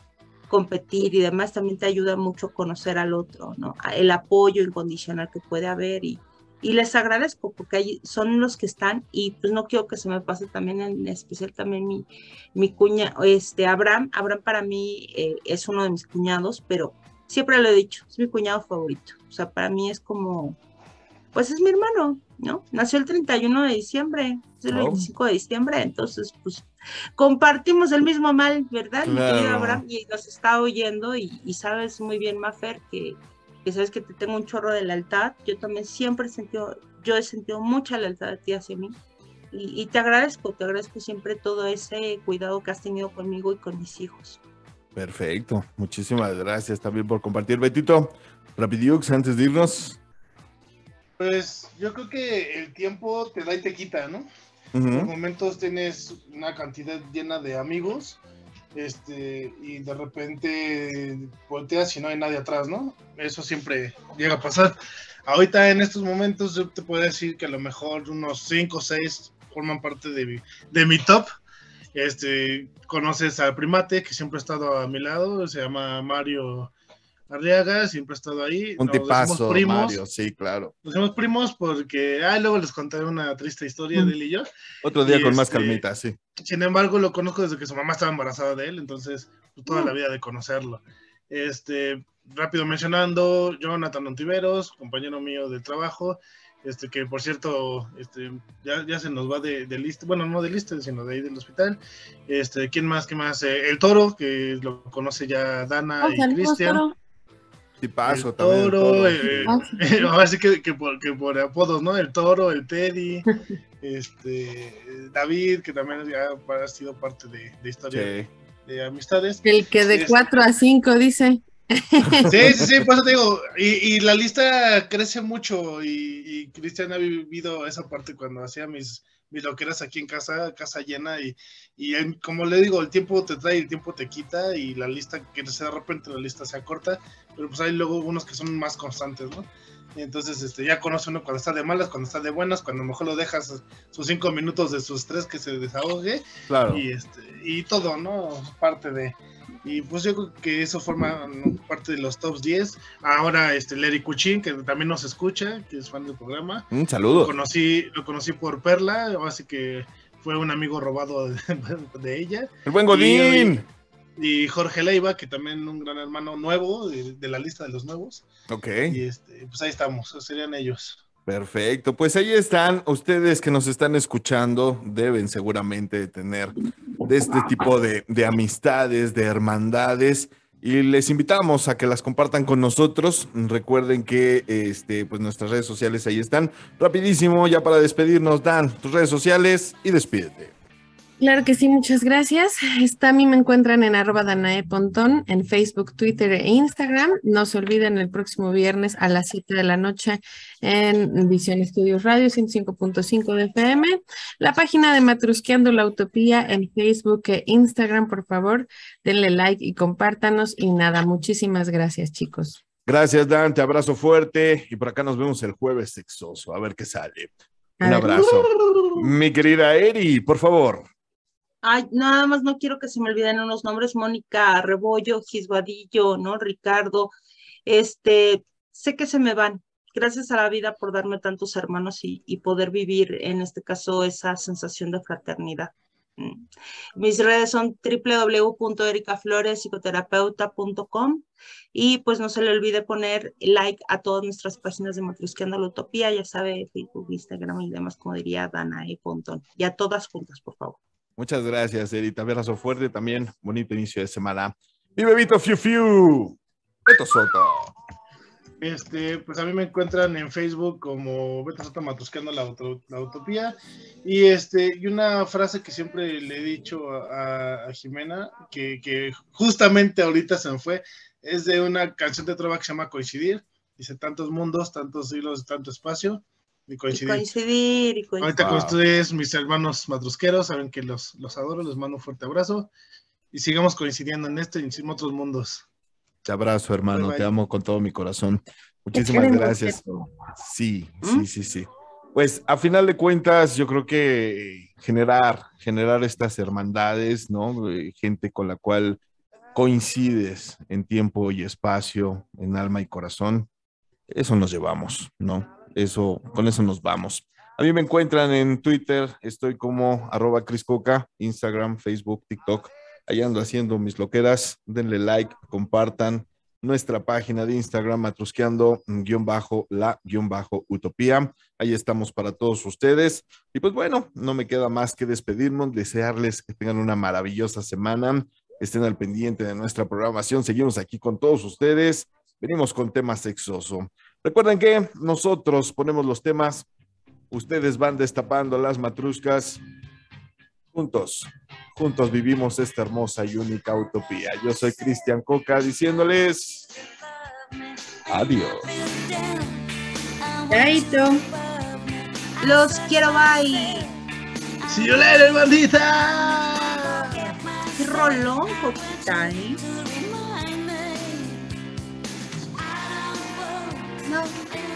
competir y demás, también te ayuda mucho a conocer al otro, ¿no? El apoyo incondicional que puede haber y, y les agradezco porque ahí son los que están y pues no quiero que se me pase también en especial también mi, mi cuña, este Abraham, Abraham para mí eh, es uno de mis cuñados, pero siempre lo he dicho, es mi cuñado favorito, o sea, para mí es como, pues es mi hermano, ¿no? Nació el 31 de diciembre, es el Oh. 25 de diciembre, entonces pues compartimos el mismo mal, ¿verdad? Mi querido Claro. Abraham, y nos está oyendo y, y sabes muy bien, Mafer, que, que sabes que te tengo un chorro de lealtad, yo también siempre he sentido, yo he sentido mucha lealtad de ti hacia mí. Y, y te agradezco, te agradezco siempre todo ese cuidado que has tenido conmigo y con mis hijos. Perfecto. Muchísimas gracias también por compartir. Betito, Rapidiux, antes de irnos. Pues yo creo que el tiempo te da y te quita, ¿no? Ujú. Por momentos tienes una cantidad llena de amigos, este, y de repente volteas y no hay nadie atrás, ¿no? Eso siempre llega a pasar. Ahorita en estos momentos yo te puedo decir que a lo mejor unos 5 o 6 forman parte de mi, de mi top. Este, conoces al primate que siempre ha estado a mi lado, se llama Mario Arriaga, siempre ha estado ahí. Un tipazo, primos. Mario, sí, claro. Nos hacemos primos porque, ah, luego les contaré una triste historia Mm. de él y yo. Otro día Y con más este, calmita, sí. Sin embargo, lo conozco desde que su mamá estaba embarazada de él, entonces pues, toda Mm. la vida de conocerlo. Este, rápido mencionando, Jonathan Ontiveros, compañero mío de trabajo, este que por cierto, este, ya, ya se nos va de, de lista, bueno, no de lista, sino de ahí del hospital. Este, ¿quién más? ¿Quién más? Eh, el Toro, que lo conoce ya Dana Oh, y Cristian. Toro. El también. el toro, toro. eh, Ah, sí. *laughs* ahora sí que, que por, que por apodos, ¿no? El toro, el Teddy, *laughs* este, David, que también ya ha sido parte de, de historia Sí. de amistades. El que de Sí, 4 a 5 dice. *laughs* Sí, sí, sí, por eso te digo, y, y la lista crece mucho y, y Cristian ha vivido esa parte cuando hacía mis, mis loqueras aquí en casa, casa llena y, y como le digo, el tiempo te trae, el tiempo te quita y la lista, que de repente la lista se acorta, pero pues hay luego unos que son más constantes, ¿no? Y entonces este, ya conoce uno cuando está de malas, cuando está de buenas, cuando a lo mejor lo dejas sus cinco minutos de sus tres que se desahogue Claro. y este y todo, ¿no? Parte de y pues yo creo que eso forma parte de los tops 10. Ahora este Larry Cuchín, que también nos escucha, que es fan del programa. Un Lo saludo. conocí, lo conocí por Perla, así que fue un amigo robado de, *laughs* de ella. El buen Godín. Y Jorge Leiva, que también un gran hermano nuevo de, de la lista de los nuevos. Ok. Y este, pues ahí estamos, serían ellos. Perfecto, pues ahí están. Ustedes que nos están escuchando deben seguramente tener de este tipo de, de amistades, de hermandades, Y les invitamos a que las compartan con nosotros. Recuerden que este, pues nuestras redes sociales ahí están. Rapidísimo, ya para despedirnos, Dan, tus redes sociales y despídete. Claro que sí, muchas gracias. Está, a mí me encuentran en arroba Danae Pontón, en Facebook, Twitter e Instagram. No se olviden el próximo viernes a las 7 de la noche en Visión Estudios Radio 105.5 de FM. La página de Matrusqueando la Utopía en Facebook e Instagram, por favor, denle like y compártanos. Y nada, muchísimas gracias, chicos. Gracias, Dan. Te abrazo fuerte. Y por acá nos vemos el jueves sexoso. A ver qué sale. A Un ver. abrazo. Mi querida Eri, por favor. Ay, nada más no quiero que se me olviden unos nombres, Mónica Rebollo, Gisbadillo, ¿no? Ricardo, este, sé que se me van. Gracias a la vida por darme tantos hermanos y, poder vivir, en este caso, esa sensación de fraternidad. Mm. Mis redes son www.ericaflorespsicoterapeuta.com y pues no se le olvide poner like a todas nuestras páginas de Matrusqueando la Utopía, ya sabe, Facebook, Instagram y demás, como diría Dana E. Pontón. Y a todas juntas, por favor. Muchas gracias, Eri. Te abrazo fuerte también. Bonito inicio de semana. Mi bebito Fiu Fiu. Beto Soto. Este, pues a mí me encuentran en Facebook como Beto Soto Matuscando la, Auto- la Utopía. Y este, y una frase que siempre le he dicho a, Jimena, que, que justamente ahorita se me fue, es de una canción de trova que se llama Coincidir. Dice tantos mundos, tantos siglos, tanto espacio. Y Y coincidir. coincidir, y coincidir. Ahorita Wow. con ustedes, mis hermanos matrusqueros, saben que los, los adoro, les mando un fuerte abrazo. Y sigamos coincidiendo en este y en otros mundos. Te abrazo, hermano. Bye, bye. Te amo con todo mi corazón. Muchísimas gracias. Sí, ¿Mm? sí, sí, sí. Pues a final de cuentas, yo creo que generar, generar estas hermandades, ¿no? Eh, Gente con la cual coincides en tiempo y espacio, en alma y corazón, eso nos llevamos, ¿no? Eso, con eso nos vamos. A mí me encuentran en Twitter, estoy como arroba Cris Coca, Instagram, Facebook, TikTok. Ahí ando haciendo mis loqueras. Denle like, compartan nuestra página de Instagram, matrusqueando guion bajo la guion bajo utopía. Ahí estamos para todos ustedes. Y pues bueno, no me queda más que despedirnos, desearles que tengan una maravillosa semana. Estén al pendiente de nuestra programación. Seguimos aquí con todos ustedes. Venimos con temas sexoso. Recuerden que nosotros ponemos los temas, ustedes van destapando las matruscas. Juntos, juntos vivimos esta hermosa y única utopía. Yo soy Cristian Coca diciéndoles adiós. Chaito. Los quiero, bye. ¡See you later, bandita! Qué rolón, Coquita, ¿eh? No.